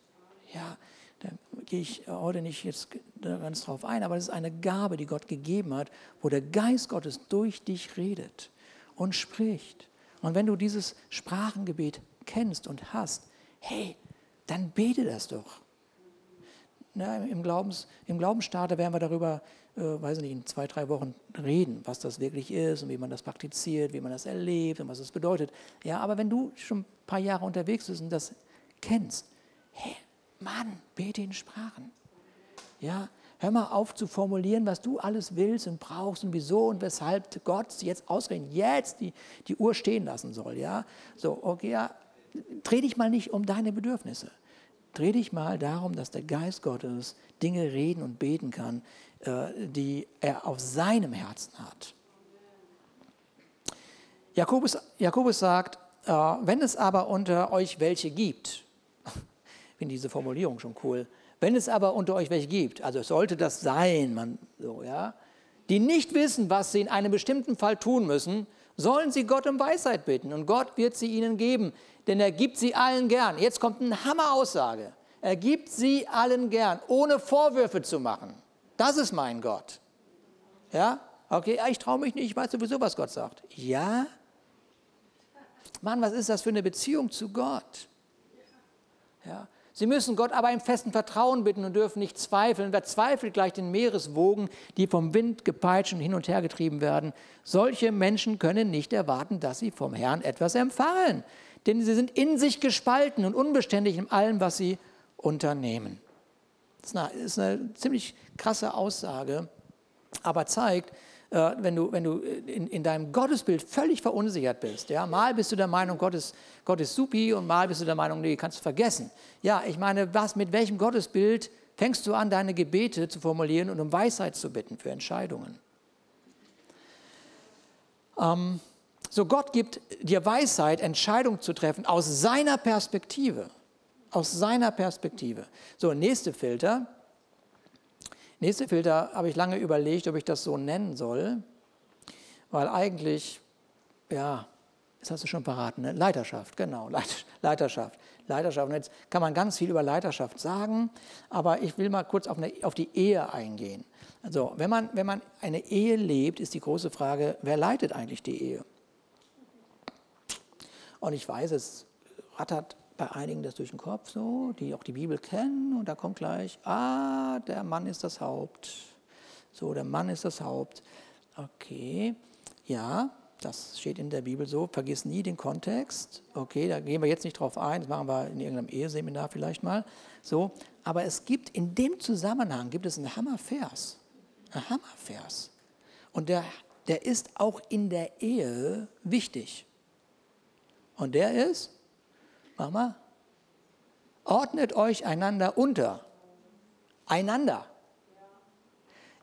ja, da gehe ich heute nicht jetzt ganz drauf ein, aber es ist eine Gabe, die Gott gegeben hat, wo der Geist Gottes durch dich redet und spricht. Und wenn du dieses Sprachengebet kennst und hast, hey, dann bete das doch. Na, Im, Glaubens, Im Glaubensstarter werden wir darüber, äh, weiß ich nicht, in zwei, drei Wochen reden, was das wirklich ist und wie man das praktiziert, wie man das erlebt und was es bedeutet. Ja, aber wenn du schon ein paar Jahre unterwegs bist und das kennst, hey, Mann, bete in Sprachen. Ja, hör mal auf zu formulieren, was du alles willst und brauchst und wieso und weshalb Gott jetzt ausreden, jetzt die, die Uhr stehen lassen soll. Ja, so, okay, ja, dreh dich mal nicht um deine Bedürfnisse. Dreh dich mal darum, dass der Geist Gottes Dinge reden und beten kann, die er auf seinem Herzen hat. Jakobus, Jakobus sagt, äh, wenn es aber unter euch welche gibt, finde diese Formulierung schon cool. Wenn es aber unter euch welche gibt, also sollte das sein, man, so, ja, die nicht wissen, was sie in einem bestimmten Fall tun müssen, sollen sie Gott um Weisheit bitten und Gott wird sie ihnen geben, denn er gibt sie allen gern. Jetzt kommt eine Hammeraussage. Er gibt sie allen gern, ohne Vorwürfe zu machen. Das ist mein Gott. Ja? Okay, ich traue mich nicht, ich weiß sowieso, was Gott sagt. Ja? Mann, was ist das für eine Beziehung zu Gott? Ja? Sie müssen Gott aber im festen Vertrauen bitten und dürfen nicht zweifeln. Wer zweifelt, gleich den Meereswogen, die vom Wind gepeitscht und hin und her getrieben werden. Solche Menschen können nicht erwarten, dass sie vom Herrn etwas empfangen. Denn sie sind in sich gespalten und unbeständig in allem, was sie unternehmen. Das ist eine, ziemlich krasse Aussage, aber zeigt, äh, wenn du, wenn du in, in, deinem Gottesbild völlig verunsichert bist. Ja? Mal bist du der Meinung, Gott ist, Gott ist supi und mal bist du der Meinung, nee, kannst du vergessen. Ja, ich meine, was, mit welchem Gottesbild fängst du an, deine Gebete zu formulieren und um Weisheit zu bitten für Entscheidungen? Ähm, so, Gott gibt dir Weisheit, Entscheidungen zu treffen aus seiner Perspektive. Aus seiner Perspektive. So, nächste Filter. Nächste Filter habe ich lange überlegt, ob ich das so nennen soll, weil eigentlich, ja, das hast du schon verraten, ne? Leiterschaft, genau, Leiterschaft. Leiterschaft. Und jetzt kann man ganz viel über Leiterschaft sagen, aber ich will mal kurz auf, eine, auf die Ehe eingehen. Also, wenn man, wenn man eine Ehe lebt, ist die große Frage, wer leitet eigentlich die Ehe? Und ich weiß, es rattert bei einigen das durch den Kopf so, die auch die Bibel kennen, und da kommt gleich, ah, der Mann ist das Haupt. So, der Mann ist das Haupt. Okay, ja, das steht in der Bibel so. Vergiss nie den Kontext. Okay, da gehen wir jetzt nicht drauf ein. Das machen wir in irgendeinem Eheseminar vielleicht mal. So, aber es gibt in dem Zusammenhang gibt es einen Hammervers. Ein Hammervers. Und der, der ist auch in der Ehe wichtig. Und der ist, mach mal, ordnet euch einander unter. Einander.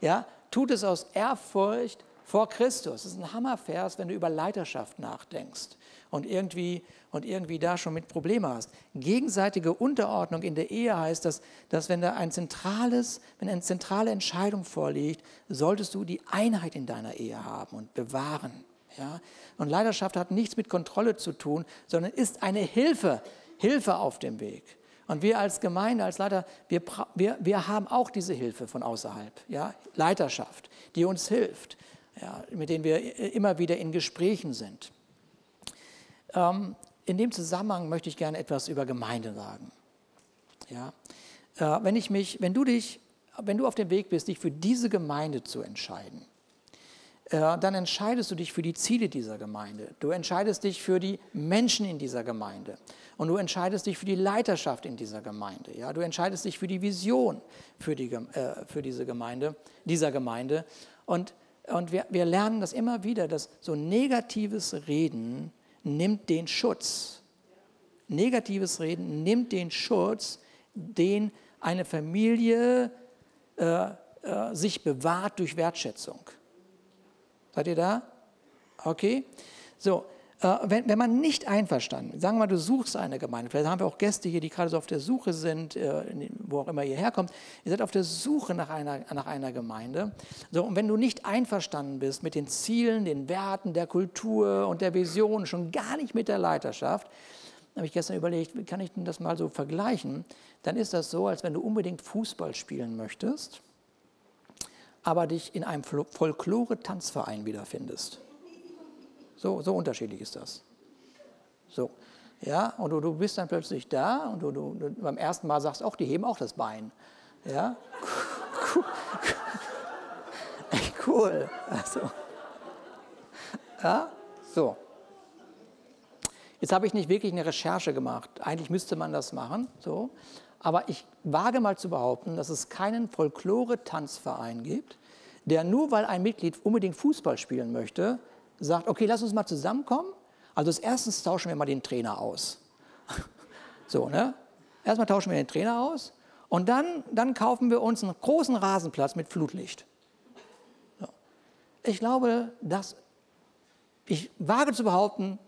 Ja, tut es aus Ehrfurcht vor Christus. Das ist ein Hammervers, wenn du über Leiterschaft nachdenkst und irgendwie, und irgendwie da schon mit Problemen hast. Gegenseitige Unterordnung in der Ehe heißt, dass, dass wenn da ein zentrales, wenn eine zentrale Entscheidung vorliegt, solltest du die Einheit in deiner Ehe haben und bewahren. Ja? Und Leiterschaft hat nichts mit Kontrolle zu tun, sondern ist eine Hilfe, Hilfe auf dem Weg. Und wir als Gemeinde, als Leiter, wir, wir, wir haben auch diese Hilfe von außerhalb, ja? Leiterschaft, die uns hilft ja, mit denen wir immer wieder in Gesprächen sind. Ähm, in dem Zusammenhang möchte ich gerne etwas über Gemeinde sagen. Ja, äh, wenn, ich mich, wenn, du dich, wenn du auf dem Weg bist, dich für diese Gemeinde zu entscheiden, dann entscheidest du dich für die Ziele dieser Gemeinde. Du entscheidest dich für die Menschen in dieser Gemeinde. Und du entscheidest dich für die Leiterschaft in dieser Gemeinde. Ja? Du entscheidest dich für die Vision für, die, äh, für diese Gemeinde, dieser Gemeinde. Und und wir, wir lernen das immer wieder, dass so negatives Reden nimmt den Schutz. Negatives Reden nimmt den Schutz, den eine Familie äh, äh, sich bewahrt durch Wertschätzung. Seid ihr da? Okay. So, äh, wenn, wenn, man nicht einverstanden, sagen wir mal, du suchst eine Gemeinde, vielleicht haben wir auch Gäste hier, die gerade so auf der Suche sind, äh, wo auch immer ihr herkommt, ihr seid auf der Suche nach einer, nach einer Gemeinde. So, und wenn du nicht einverstanden bist mit den Zielen, den Werten der Kultur und der Vision, schon gar nicht mit der Leiterschaft, habe ich gestern überlegt, wie kann ich denn das mal so vergleichen? Dann ist das so, als wenn du unbedingt Fußball spielen möchtest, aber dich in einem Folklore-Tanzverein wiederfindest. So, so unterschiedlich ist das. So. Ja, und du, du bist dann plötzlich da und du, du, du beim ersten Mal sagst auch, die heben auch das Bein. Ja, cool. Also. Ja, so. Jetzt habe ich nicht wirklich eine Recherche gemacht. Eigentlich müsste man das machen, so. Aber ich wage mal zu behaupten, dass es keinen Folklore-Tanzverein gibt, der nur weil ein Mitglied unbedingt Fußball spielen möchte, sagt, okay, lass uns mal zusammenkommen. Also als erstes tauschen wir mal den Trainer aus. so, ne? Erstmal tauschen wir den Trainer aus und dann, dann kaufen wir uns einen großen Rasenplatz mit Flutlicht. So. Ich glaube, dass, ich wage zu behaupten,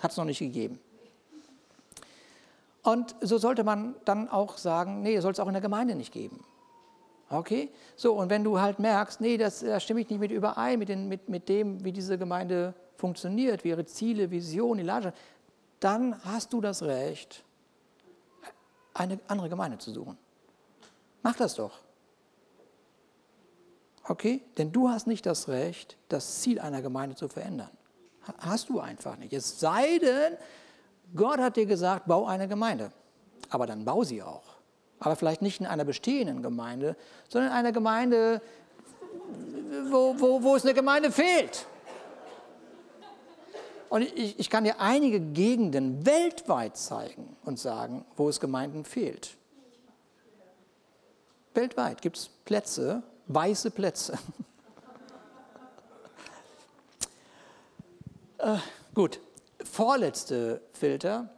hat es noch nicht gegeben. Und so sollte man dann auch sagen, nee, soll es auch in der Gemeinde nicht geben. Okay? So, und wenn du halt merkst, nee, das, da stimme ich nicht mit überein, mit, den, mit, mit dem, wie diese Gemeinde funktioniert, wie ihre Ziele, Visionen, die Landschaft, dann hast du das Recht, eine andere Gemeinde zu suchen. Mach das doch. Okay? Denn du hast nicht das Recht, das Ziel einer Gemeinde zu verändern. Hast du einfach nicht. Es sei denn, Gott hat dir gesagt, bau eine Gemeinde. Aber dann bau sie auch aber vielleicht nicht in einer bestehenden Gemeinde, sondern in einer Gemeinde, wo, wo, wo es eine Gemeinde fehlt. Und ich, ich kann dir einige Gegenden weltweit zeigen und sagen, wo es Gemeinden fehlt. Weltweit gibt es Plätze, weiße Plätze. äh, gut, vorletzte Filter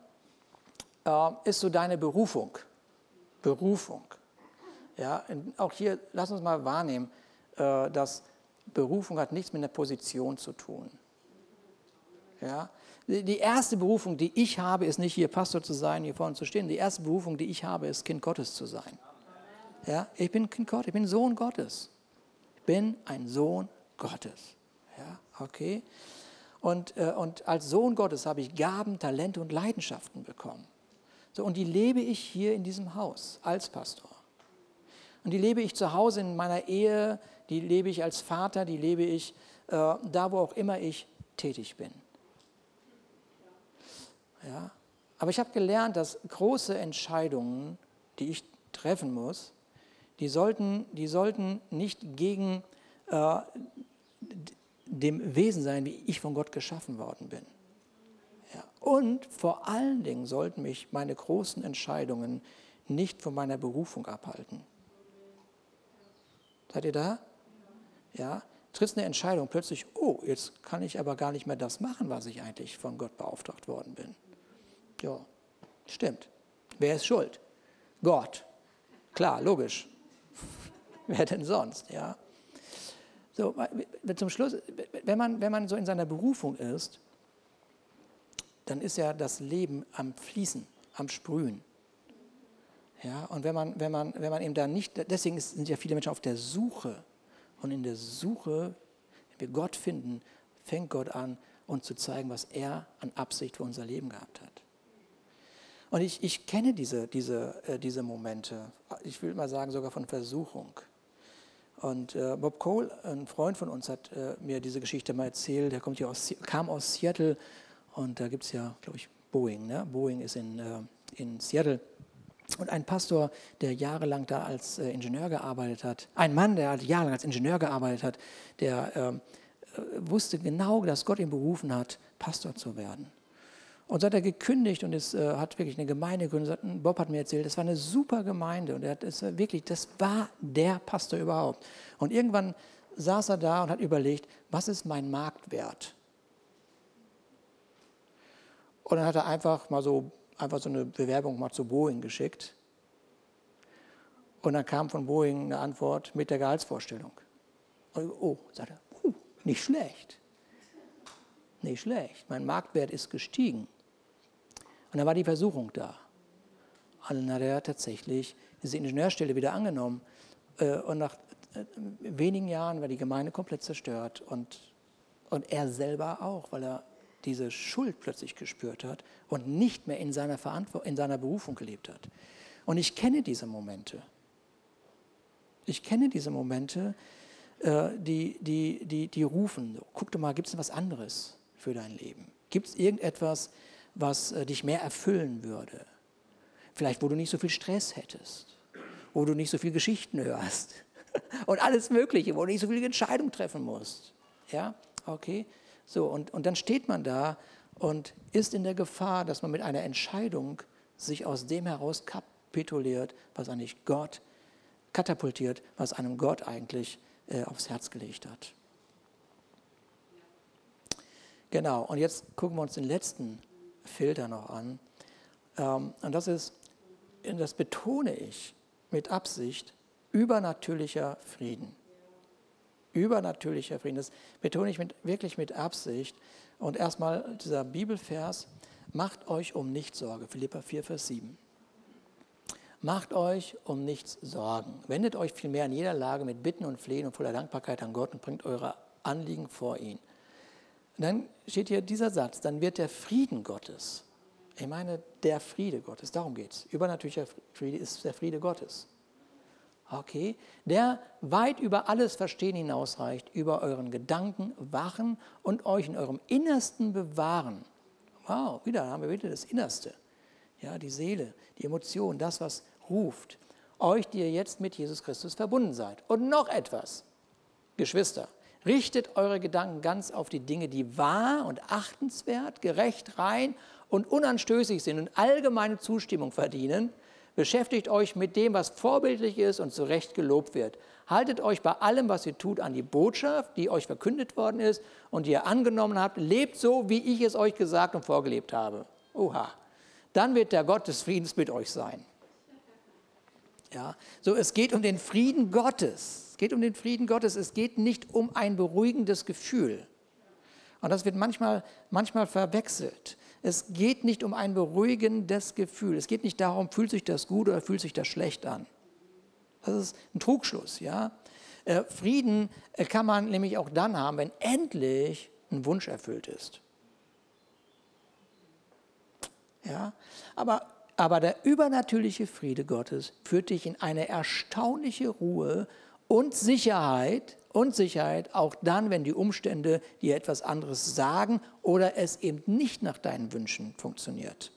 äh, ist so deine Berufung. Berufung. Ja, auch hier, lass uns mal wahrnehmen, äh, dass Berufung hat nichts mit einer Position zu tun. Ja? Die erste Berufung, die ich habe, ist nicht hier Pastor zu sein, hier vorne zu stehen. Die erste Berufung, die ich habe, ist Kind Gottes zu sein. Ja? Ich bin Kind Gottes, ich bin Sohn Gottes. Ich bin ein Sohn Gottes. Ja? Okay? Und, äh, und als Sohn Gottes habe ich Gaben, Talente und Leidenschaften bekommen. So, und die lebe ich hier in diesem Haus als Pastor. Und die lebe ich zu Hause in meiner Ehe, die lebe ich als Vater, die lebe ich äh, da, wo auch immer ich tätig bin. Ja? Aber ich habe gelernt, dass große Entscheidungen, die ich treffen muss, die sollten, die sollten nicht gegen äh, dem Wesen sein, wie ich von Gott geschaffen worden bin. Ja. Und vor allen Dingen sollten mich meine großen Entscheidungen nicht von meiner Berufung abhalten. Seid ihr da? Ja, triffst eine Entscheidung, plötzlich, oh, jetzt kann ich aber gar nicht mehr das machen, was ich eigentlich von Gott beauftragt worden bin. Ja, stimmt. Wer ist schuld? Gott. Klar, logisch. Wer denn sonst, ja? So, zum Schluss, wenn man, wenn man so in seiner Berufung ist, dann ist ja das Leben am Fließen, am Sprühen. Ja, und wenn man, wenn, man, wenn man eben da nicht, deswegen sind ja viele Menschen auf der Suche. Und in der Suche, wenn wir Gott finden, fängt Gott an, uns zu zeigen, was er an Absicht für unser Leben gehabt hat. Und ich, ich kenne diese, diese, äh, diese Momente, ich will mal sagen, sogar von Versuchung. Und äh, Bob Cole, ein Freund von uns, hat äh, mir diese Geschichte mal erzählt. Der kommt hier aus, kam aus Seattle und da gibt es ja, glaube ich, Boeing. Ne? Boeing ist in, äh, in Seattle. Und ein Pastor, der jahrelang da als äh, Ingenieur gearbeitet hat, ein Mann, der jahrelang als Ingenieur gearbeitet hat, der ähm, äh, wusste genau, dass Gott ihn berufen hat, Pastor zu werden. Und so hat er gekündigt und es äh, hat wirklich eine Gemeinde gegründet. Bob hat mir erzählt, das war eine super Gemeinde und er hat es wirklich, das war der Pastor überhaupt. Und irgendwann saß er da und hat überlegt, was ist mein Marktwert? Und dann hat er einfach mal so, einfach so eine Bewerbung mal zu Boeing geschickt. Und dann kam von Boeing eine Antwort mit der Gehaltsvorstellung. Und, oh, sagt er, uh, nicht schlecht. Nicht schlecht. Mein Marktwert ist gestiegen. Und dann war die Versuchung da. Und dann hat er tatsächlich diese Ingenieurstelle wieder angenommen. Äh, und nach äh, wenigen Jahren war die Gemeinde komplett zerstört. Und, und er selber auch, weil er diese Schuld plötzlich gespürt hat und nicht mehr in seiner, Verantwort in seiner Berufung gelebt hat. Und ich kenne diese Momente. Ich kenne diese Momente, äh, die, die, die, die rufen, guck doch mal, gibt es was anderes für dein Leben? Gibt es irgendetwas, was äh, dich mehr erfüllen würde. Vielleicht, wo du nicht so viel Stress hättest, wo du nicht so viele Geschichten hörst und alles Mögliche, wo du nicht so viele Entscheidungen treffen musst. Ja, okay. So, und, und dann steht man da und ist in der Gefahr, dass man mit einer Entscheidung sich aus dem heraus kapituliert, was eigentlich Gott katapultiert, was einem Gott eigentlich äh, aufs Herz gelegt hat. Genau, und jetzt gucken wir uns den letzten Filter noch an. Ähm, und das ist, das betone ich mit Absicht, übernatürlicher Frieden. Übernatürlicher Frieden. Das betone ich mit, wirklich mit Absicht. Und erstmal dieser Bibelvers, macht euch um nichts Sorge. Philippa 4, Vers 7. Macht euch um nichts Sorgen. Wendet euch vielmehr in jeder Lage mit Bitten und Flehen und voller Dankbarkeit an Gott und bringt eure Anliegen vor ihn. Und dann steht hier dieser Satz, dann wird der Frieden Gottes, ich meine der Friede Gottes, darum geht es. Übernatürlicher Friede ist der Friede Gottes. Okay, der weit über alles Verstehen hinausreicht, über euren Gedanken wachen und euch in eurem Innersten bewahren. Wow, wieder haben wir wieder das Innerste. Ja, die Seele, die Emotion, das, was ruft. Euch, die ihr jetzt mit Jesus Christus verbunden seid. Und noch etwas, Geschwister, Richtet eure Gedanken ganz auf die Dinge, die wahr und achtenswert, gerecht, rein und unanstößig sind und allgemeine Zustimmung verdienen. Beschäftigt euch mit dem, was vorbildlich ist und zu Recht gelobt wird. Haltet euch bei allem, was ihr tut, an die Botschaft, die euch verkündet worden ist und die ihr angenommen habt. Lebt so, wie ich es euch gesagt und vorgelebt habe. Oha. Dann wird der Gott des Friedens mit euch sein. Ja, so es geht um den Frieden Gottes. Es geht um den Frieden Gottes. Es geht nicht um ein beruhigendes Gefühl. Und das wird manchmal, manchmal verwechselt. Es geht nicht um ein beruhigendes Gefühl. Es geht nicht darum, fühlt sich das gut oder fühlt sich das schlecht an. Das ist ein Trugschluss. Ja? Äh, Frieden äh, kann man nämlich auch dann haben, wenn endlich ein Wunsch erfüllt ist. Ja? Aber, aber der übernatürliche Friede Gottes führt dich in eine erstaunliche Ruhe und Sicherheit und Sicherheit auch dann, wenn die Umstände dir etwas anderes sagen oder es eben nicht nach deinen Wünschen funktioniert.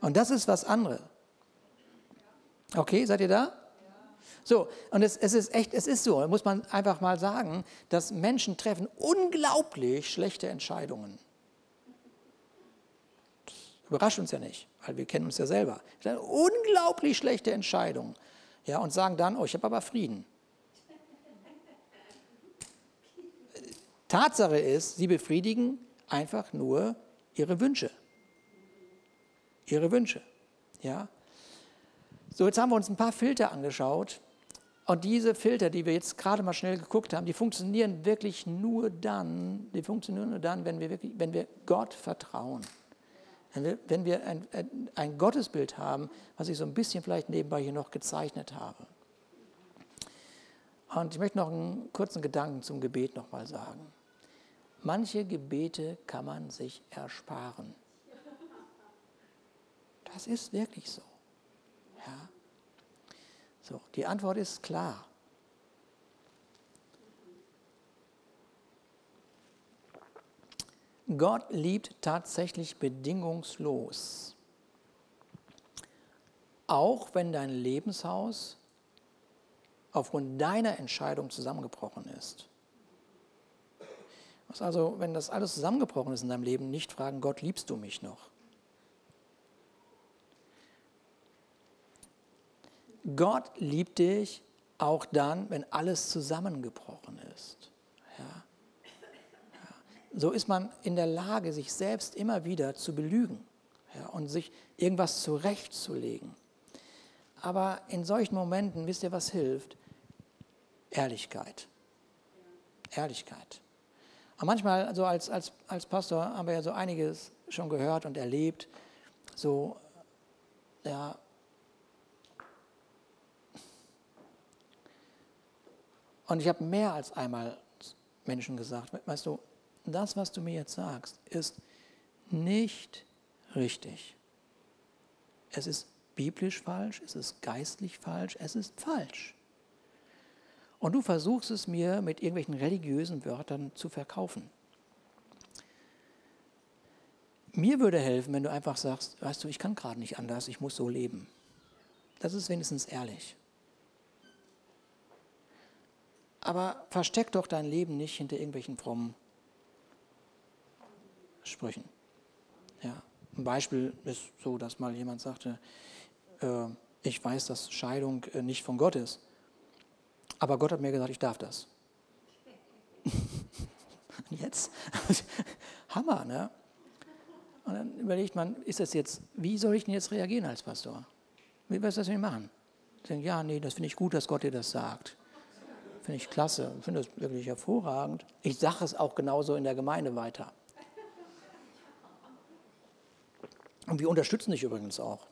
Und das ist was anderes. Okay, seid ihr da? So, und es, es, ist echt, es ist so, muss man einfach mal sagen, dass Menschen treffen unglaublich schlechte Entscheidungen. Überrascht uns ja nicht, weil wir kennen uns ja selber. Unglaublich schlechte Entscheidungen. Ja, und sagen dann, oh, ich habe aber Frieden. Tatsache ist, sie befriedigen einfach nur ihre Wünsche. Ihre Wünsche. Ja? So, jetzt haben wir uns ein paar Filter angeschaut. Und diese Filter, die wir jetzt gerade mal schnell geguckt haben, die funktionieren wirklich nur dann, die funktionieren nur dann, wenn wir, wirklich, wenn wir Gott vertrauen. Wenn wir, wenn wir ein, ein Gottesbild haben, was ich so ein bisschen vielleicht nebenbei hier noch gezeichnet habe. Und ich möchte noch einen kurzen Gedanken zum Gebet nochmal sagen. Manche Gebete kann man sich ersparen. Das ist wirklich so. Ja. So, die Antwort ist klar. Gott liebt tatsächlich bedingungslos. Auch wenn dein Lebenshaus aufgrund deiner Entscheidung zusammengebrochen ist. Was also, wenn das alles zusammengebrochen ist in deinem Leben, nicht fragen, Gott, liebst du mich noch? Gott liebt dich auch dann, wenn alles zusammengebrochen ist. So ist man in der Lage, sich selbst immer wieder zu belügen ja, und sich irgendwas zurechtzulegen. Aber in solchen Momenten, wisst ihr, was hilft? Ehrlichkeit. Ehrlichkeit. Und manchmal, also als, als, als Pastor, haben wir ja so einiges schon gehört und erlebt. So, ja, Und ich habe mehr als einmal Menschen gesagt, weißt du, das, was du mir jetzt sagst, ist nicht richtig. Es ist biblisch falsch, es ist geistlich falsch, es ist falsch. Und du versuchst es mir mit irgendwelchen religiösen Wörtern zu verkaufen. Mir würde helfen, wenn du einfach sagst, weißt du, ich kann gerade nicht anders, ich muss so leben. Das ist wenigstens ehrlich. Aber versteck doch dein Leben nicht hinter irgendwelchen frommen Sprüchen. Ja. Ein Beispiel ist so, dass mal jemand sagte, äh, ich weiß, dass Scheidung äh, nicht von Gott ist, aber Gott hat mir gesagt, ich darf das. jetzt, Hammer, ne? Und dann überlegt man, ist das jetzt, wie soll ich denn jetzt reagieren als Pastor? Wie was das denn machen? Ich denke, ja, nee, das finde ich gut, dass Gott dir das sagt. Finde ich klasse, finde das wirklich hervorragend. Ich sage es auch genauso in der Gemeinde weiter. Und wir unterstützen dich übrigens auch.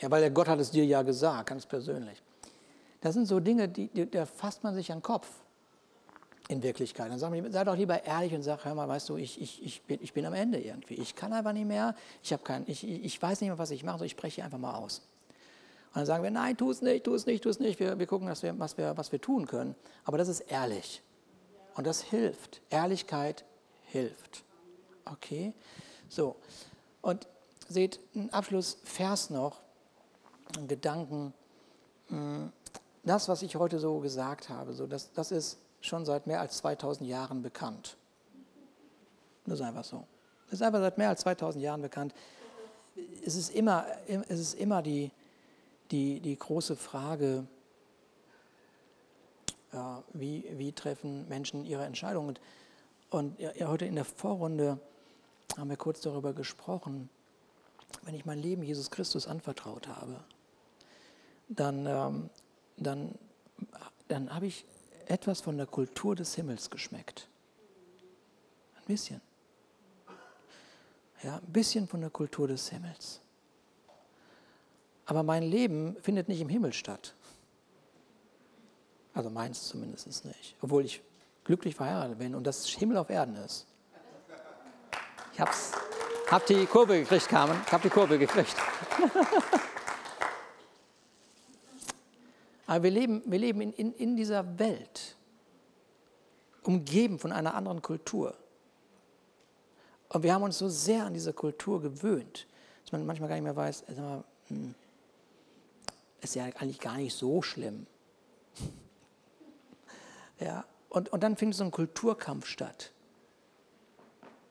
Ja, weil der Gott hat es dir ja gesagt, ganz persönlich. Das sind so Dinge, die, die, da fasst man sich an den Kopf in Wirklichkeit. Dann sagt man, sei doch lieber ehrlich und sag, hör mal, weißt du, ich, ich, ich, bin, ich bin am Ende irgendwie. Ich kann einfach nicht mehr, ich, kein, ich, ich weiß nicht mehr, was ich mache, so ich spreche einfach mal aus. Und dann sagen wir, nein, tu es nicht, tu es nicht, tu es nicht. Wir, wir gucken, was wir, was, wir, was wir tun können. Aber das ist ehrlich. Und das hilft. Ehrlichkeit hilft. Okay? So. Und seht, ein Abschlussvers noch, ein Gedanken. Hm, das, was ich heute so gesagt habe, so, das, das ist schon seit mehr als 2000 Jahren bekannt. Das ist einfach so. Das ist einfach seit mehr als 2000 Jahren bekannt. Es ist immer, es ist immer die, die, die große Frage, wie, wie treffen Menschen ihre Entscheidungen. Und, und ja, heute in der Vorrunde haben wir kurz darüber gesprochen, wenn ich mein Leben Jesus Christus anvertraut habe, dann, ähm, dann, dann habe ich etwas von der Kultur des Himmels geschmeckt. bisschen. Ja, ein bisschen von der Kultur des Himmels. Aber mein Leben findet nicht im Himmel statt. Also meins zumindest nicht. Obwohl ich glücklich verheiratet bin und das Himmel auf Erden ist. Ich hab's, hab die Kurve gekriegt, Carmen. Hab die Kurve gekriegt. Aber wir leben, wir leben in, in, in dieser Welt, umgeben von einer anderen Kultur. Und wir haben uns so sehr an diese Kultur gewöhnt, dass man manchmal gar nicht mehr weiß, sag hm, ist ja eigentlich gar nicht so schlimm. ja, und, und dann findet so ein Kulturkampf statt.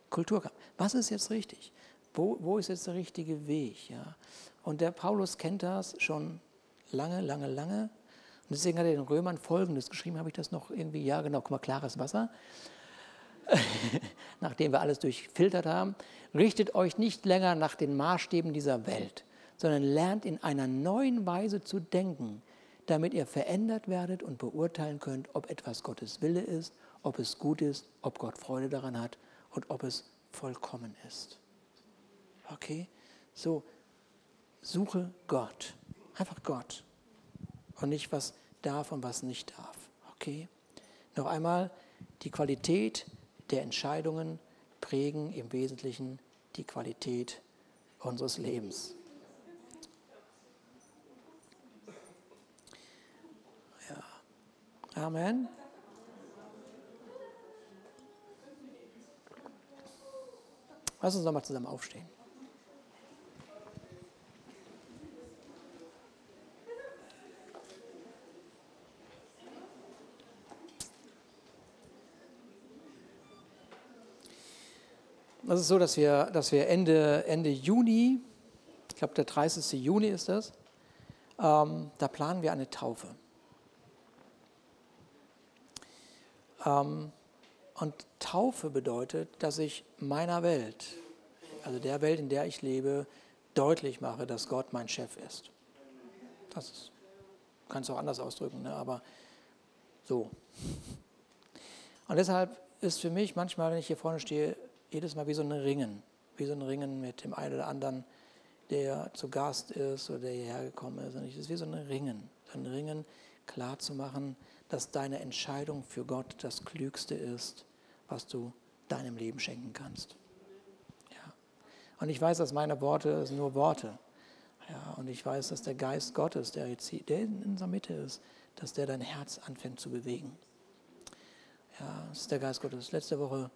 Kulturkampf. Was ist jetzt richtig? Wo, wo ist jetzt der richtige Weg? Ja? Und der Paulus kennt das schon lange, lange, lange. Und deswegen hat er den Römern Folgendes geschrieben, habe ich das noch irgendwie, ja genau, guck mal, klares Wasser. Nachdem wir alles durchfiltert haben, richtet euch nicht länger nach den Maßstäben dieser Welt, sondern lernt in einer neuen Weise zu denken, damit ihr verändert werdet und beurteilen könnt, ob etwas Gottes Wille ist, ob es gut ist, ob Gott Freude daran hat und ob es vollkommen ist. Okay? So, suche Gott. Einfach Gott. Und nicht, was darf und was nicht darf. Okay? Noch einmal, die Qualität der Entscheidungen prägen im Wesentlichen die Qualität unseres Lebens. Ja. Amen. Lass uns nochmal zusammen aufstehen. Das ist so, dass wir, dass wir Ende, Ende Juni, ich glaube der 30. Juni ist das, ähm, da planen wir eine Taufe. Ähm, und Taufe bedeutet, dass ich meiner Welt, also der Welt, in der ich lebe, deutlich mache, dass Gott mein Chef ist. Das kannst du auch anders ausdrücken, ne? aber so. Und deshalb ist für mich manchmal, wenn ich hier vorne stehe, jedes Mal wie so ein Ringen, wie so ein Ringen mit dem einen oder anderen, der zu Gast ist oder der hierher gekommen ist. Und es ist wie so ein Ringen, ein Ringen klar zu machen, dass deine Entscheidung für Gott das Klügste ist, was du deinem Leben schenken kannst. Ja. Und ich weiß, dass meine Worte sind nur Worte. Ja, und ich weiß, dass der Geist Gottes, der, jetzt der in unserer Mitte ist, dass der dein Herz anfängt zu bewegen. Ja, das ist der Geist Gottes. Letzte Woche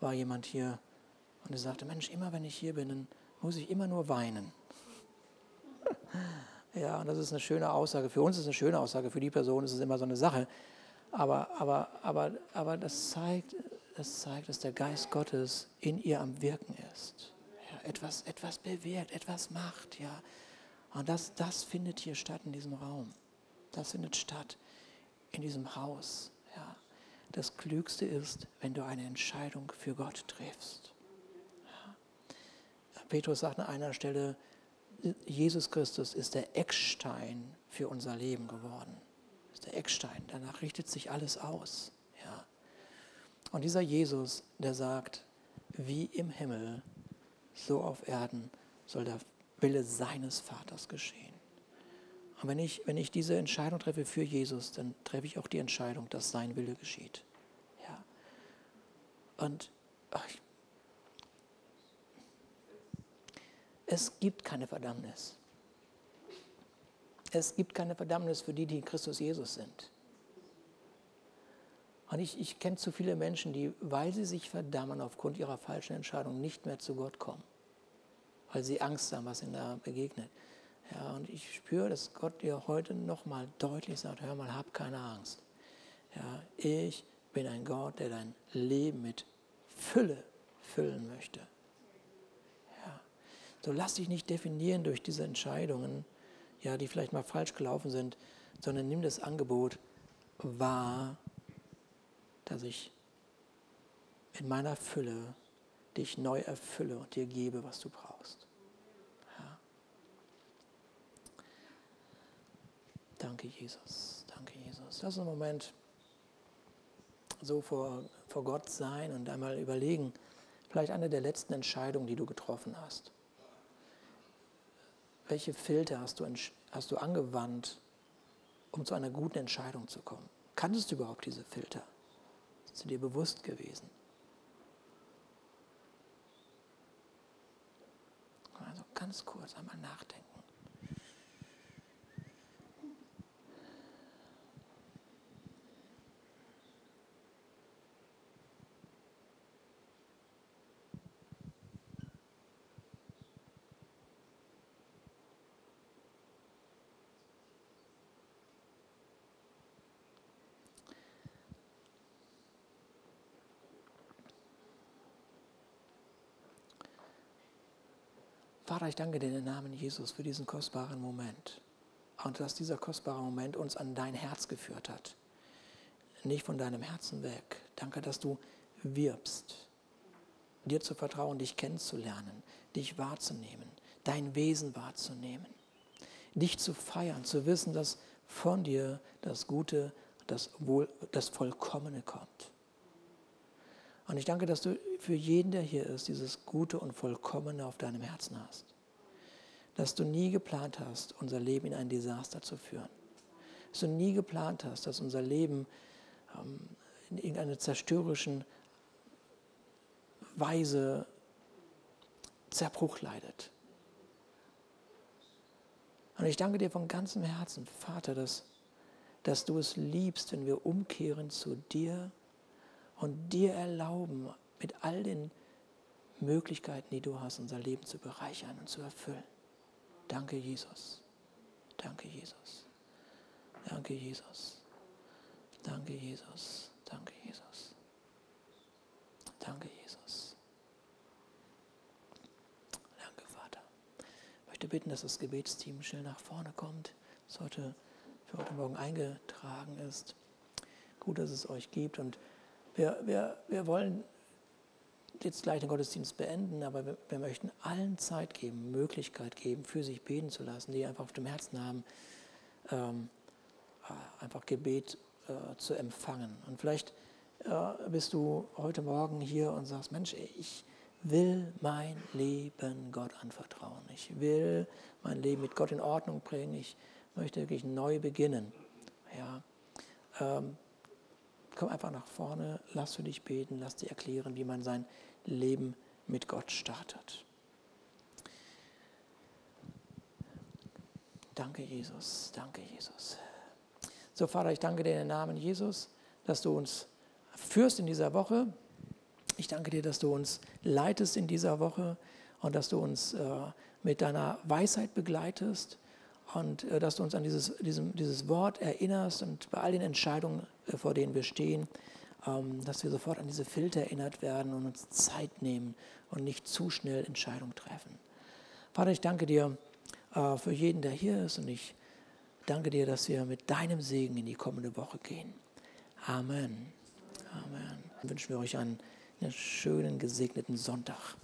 war jemand hier und er sagte, Mensch, immer wenn ich hier bin, dann muss ich immer nur weinen. ja, und das ist eine schöne Aussage. Für uns ist es eine schöne Aussage, für die Person ist es immer so eine Sache. Aber, aber, aber, aber das, zeigt, das zeigt, dass der Geist Gottes in ihr am Wirken ist. Ja, etwas, etwas bewirkt, etwas macht. Ja. Und das, das findet hier statt in diesem Raum. Das findet statt in diesem Haus. Ja. Das Klügste ist, wenn du eine Entscheidung für Gott triffst. Ja. Petrus sagt an einer Stelle, Jesus Christus ist der Eckstein für unser Leben geworden ist der Eckstein. Danach richtet sich alles aus. Und dieser Jesus, der sagt, wie im Himmel, so auf Erden soll der Wille seines Vaters geschehen. Und wenn ich, wenn ich diese Entscheidung treffe für Jesus, dann treffe ich auch die Entscheidung, dass sein Wille geschieht. Ja. Und ach, es gibt keine Verdammnis. Es gibt keine Verdammnis für die, die in Christus Jesus sind. Und ich, ich kenne zu viele Menschen, die, weil sie sich verdammen aufgrund ihrer falschen Entscheidung, nicht mehr zu Gott kommen. Weil sie Angst haben, was ihnen da begegnet. Ja, und ich spüre, dass Gott dir heute nochmal deutlich sagt, hör mal, hab keine Angst. Ja, ich bin ein Gott, der dein Leben mit Fülle füllen möchte. Ja. So lass dich nicht definieren durch diese Entscheidungen, ja, die vielleicht mal falsch gelaufen sind, sondern nimm das Angebot wahr, dass ich in meiner Fülle dich neu erfülle und dir gebe, was du brauchst. Ja. Danke, Jesus. Danke, Jesus. Lass uns einen Moment so vor, vor Gott sein und einmal überlegen, vielleicht eine der letzten Entscheidungen, die du getroffen hast. Welche Filter hast du, hast du angewandt, um zu einer guten Entscheidung zu kommen? Kanntest du überhaupt diese Filter? Sie dir bewusst gewesen? Also ganz kurz einmal nachdenken. Vater, ich danke dir in den Namen Jesus für diesen kostbaren Moment. Und dass dieser kostbare Moment uns an dein Herz geführt hat. Nicht von deinem Herzen weg. Danke, dass du wirbst, dir zu vertrauen, dich kennenzulernen, dich wahrzunehmen, dein Wesen wahrzunehmen, dich zu feiern, zu wissen, dass von dir das Gute, das, Wohl, das Vollkommene kommt. Und ich danke, dass du für jeden, der hier ist, dieses Gute und Vollkommene auf deinem Herzen hast. Dass du nie geplant hast, unser Leben in ein Desaster zu führen. Dass du nie geplant hast, dass unser Leben ähm, in irgendeiner zerstörerischen Weise Zerbruch leidet. Und ich danke dir von ganzem Herzen, Vater, dass, dass du es liebst, wenn wir umkehren zu dir und dir erlauben, mit all den Möglichkeiten, die du hast, unser Leben zu bereichern und zu erfüllen. Danke, Jesus. Danke, Jesus. Danke, Jesus. Danke, Jesus. Danke, Jesus. Danke, Jesus. Danke, Vater. Ich möchte bitten, dass das Gebetsteam schnell nach vorne kommt, das heute für heute Morgen eingetragen ist. Gut, dass es euch gibt und wir, wir, wir wollen jetzt gleich den Gottesdienst beenden, aber wir, wir, möchten allen Zeit geben, Möglichkeit geben, für sich beten zu lassen, die einfach auf dem Herzen haben, ähm, äh, einfach Gebet äh, zu empfangen. Und vielleicht äh, bist du heute Morgen hier und sagst, Mensch, ich will mein Leben Gott anvertrauen. Ich will mein Leben mit Gott in Ordnung bringen. Ich möchte wirklich neu beginnen. Ja, ähm, Komm einfach nach vorne, lass für dich beten, lass dir erklären, wie man sein Leben mit Gott startet. Danke, Jesus. Danke, Jesus. So, Vater, ich danke dir im Namen Jesus, dass du uns führst in dieser Woche. Ich danke dir, dass du uns leitest in dieser Woche und dass du uns äh, mit deiner Weisheit begleitest und äh, dass du uns an dieses, diesem, dieses Wort erinnerst und bei all den Entscheidungen, vor denen wir stehen, ähm, dass wir sofort an diese Filter erinnert werden und uns Zeit nehmen und nicht zu schnell Entscheidungen treffen. Vater, ich danke dir äh, für jeden, der hier ist und ich danke dir, dass wir mit deinem Segen in die kommende Woche gehen. Amen. Amen. Dann wünschen wir euch einen, einen schönen, gesegneten Sonntag.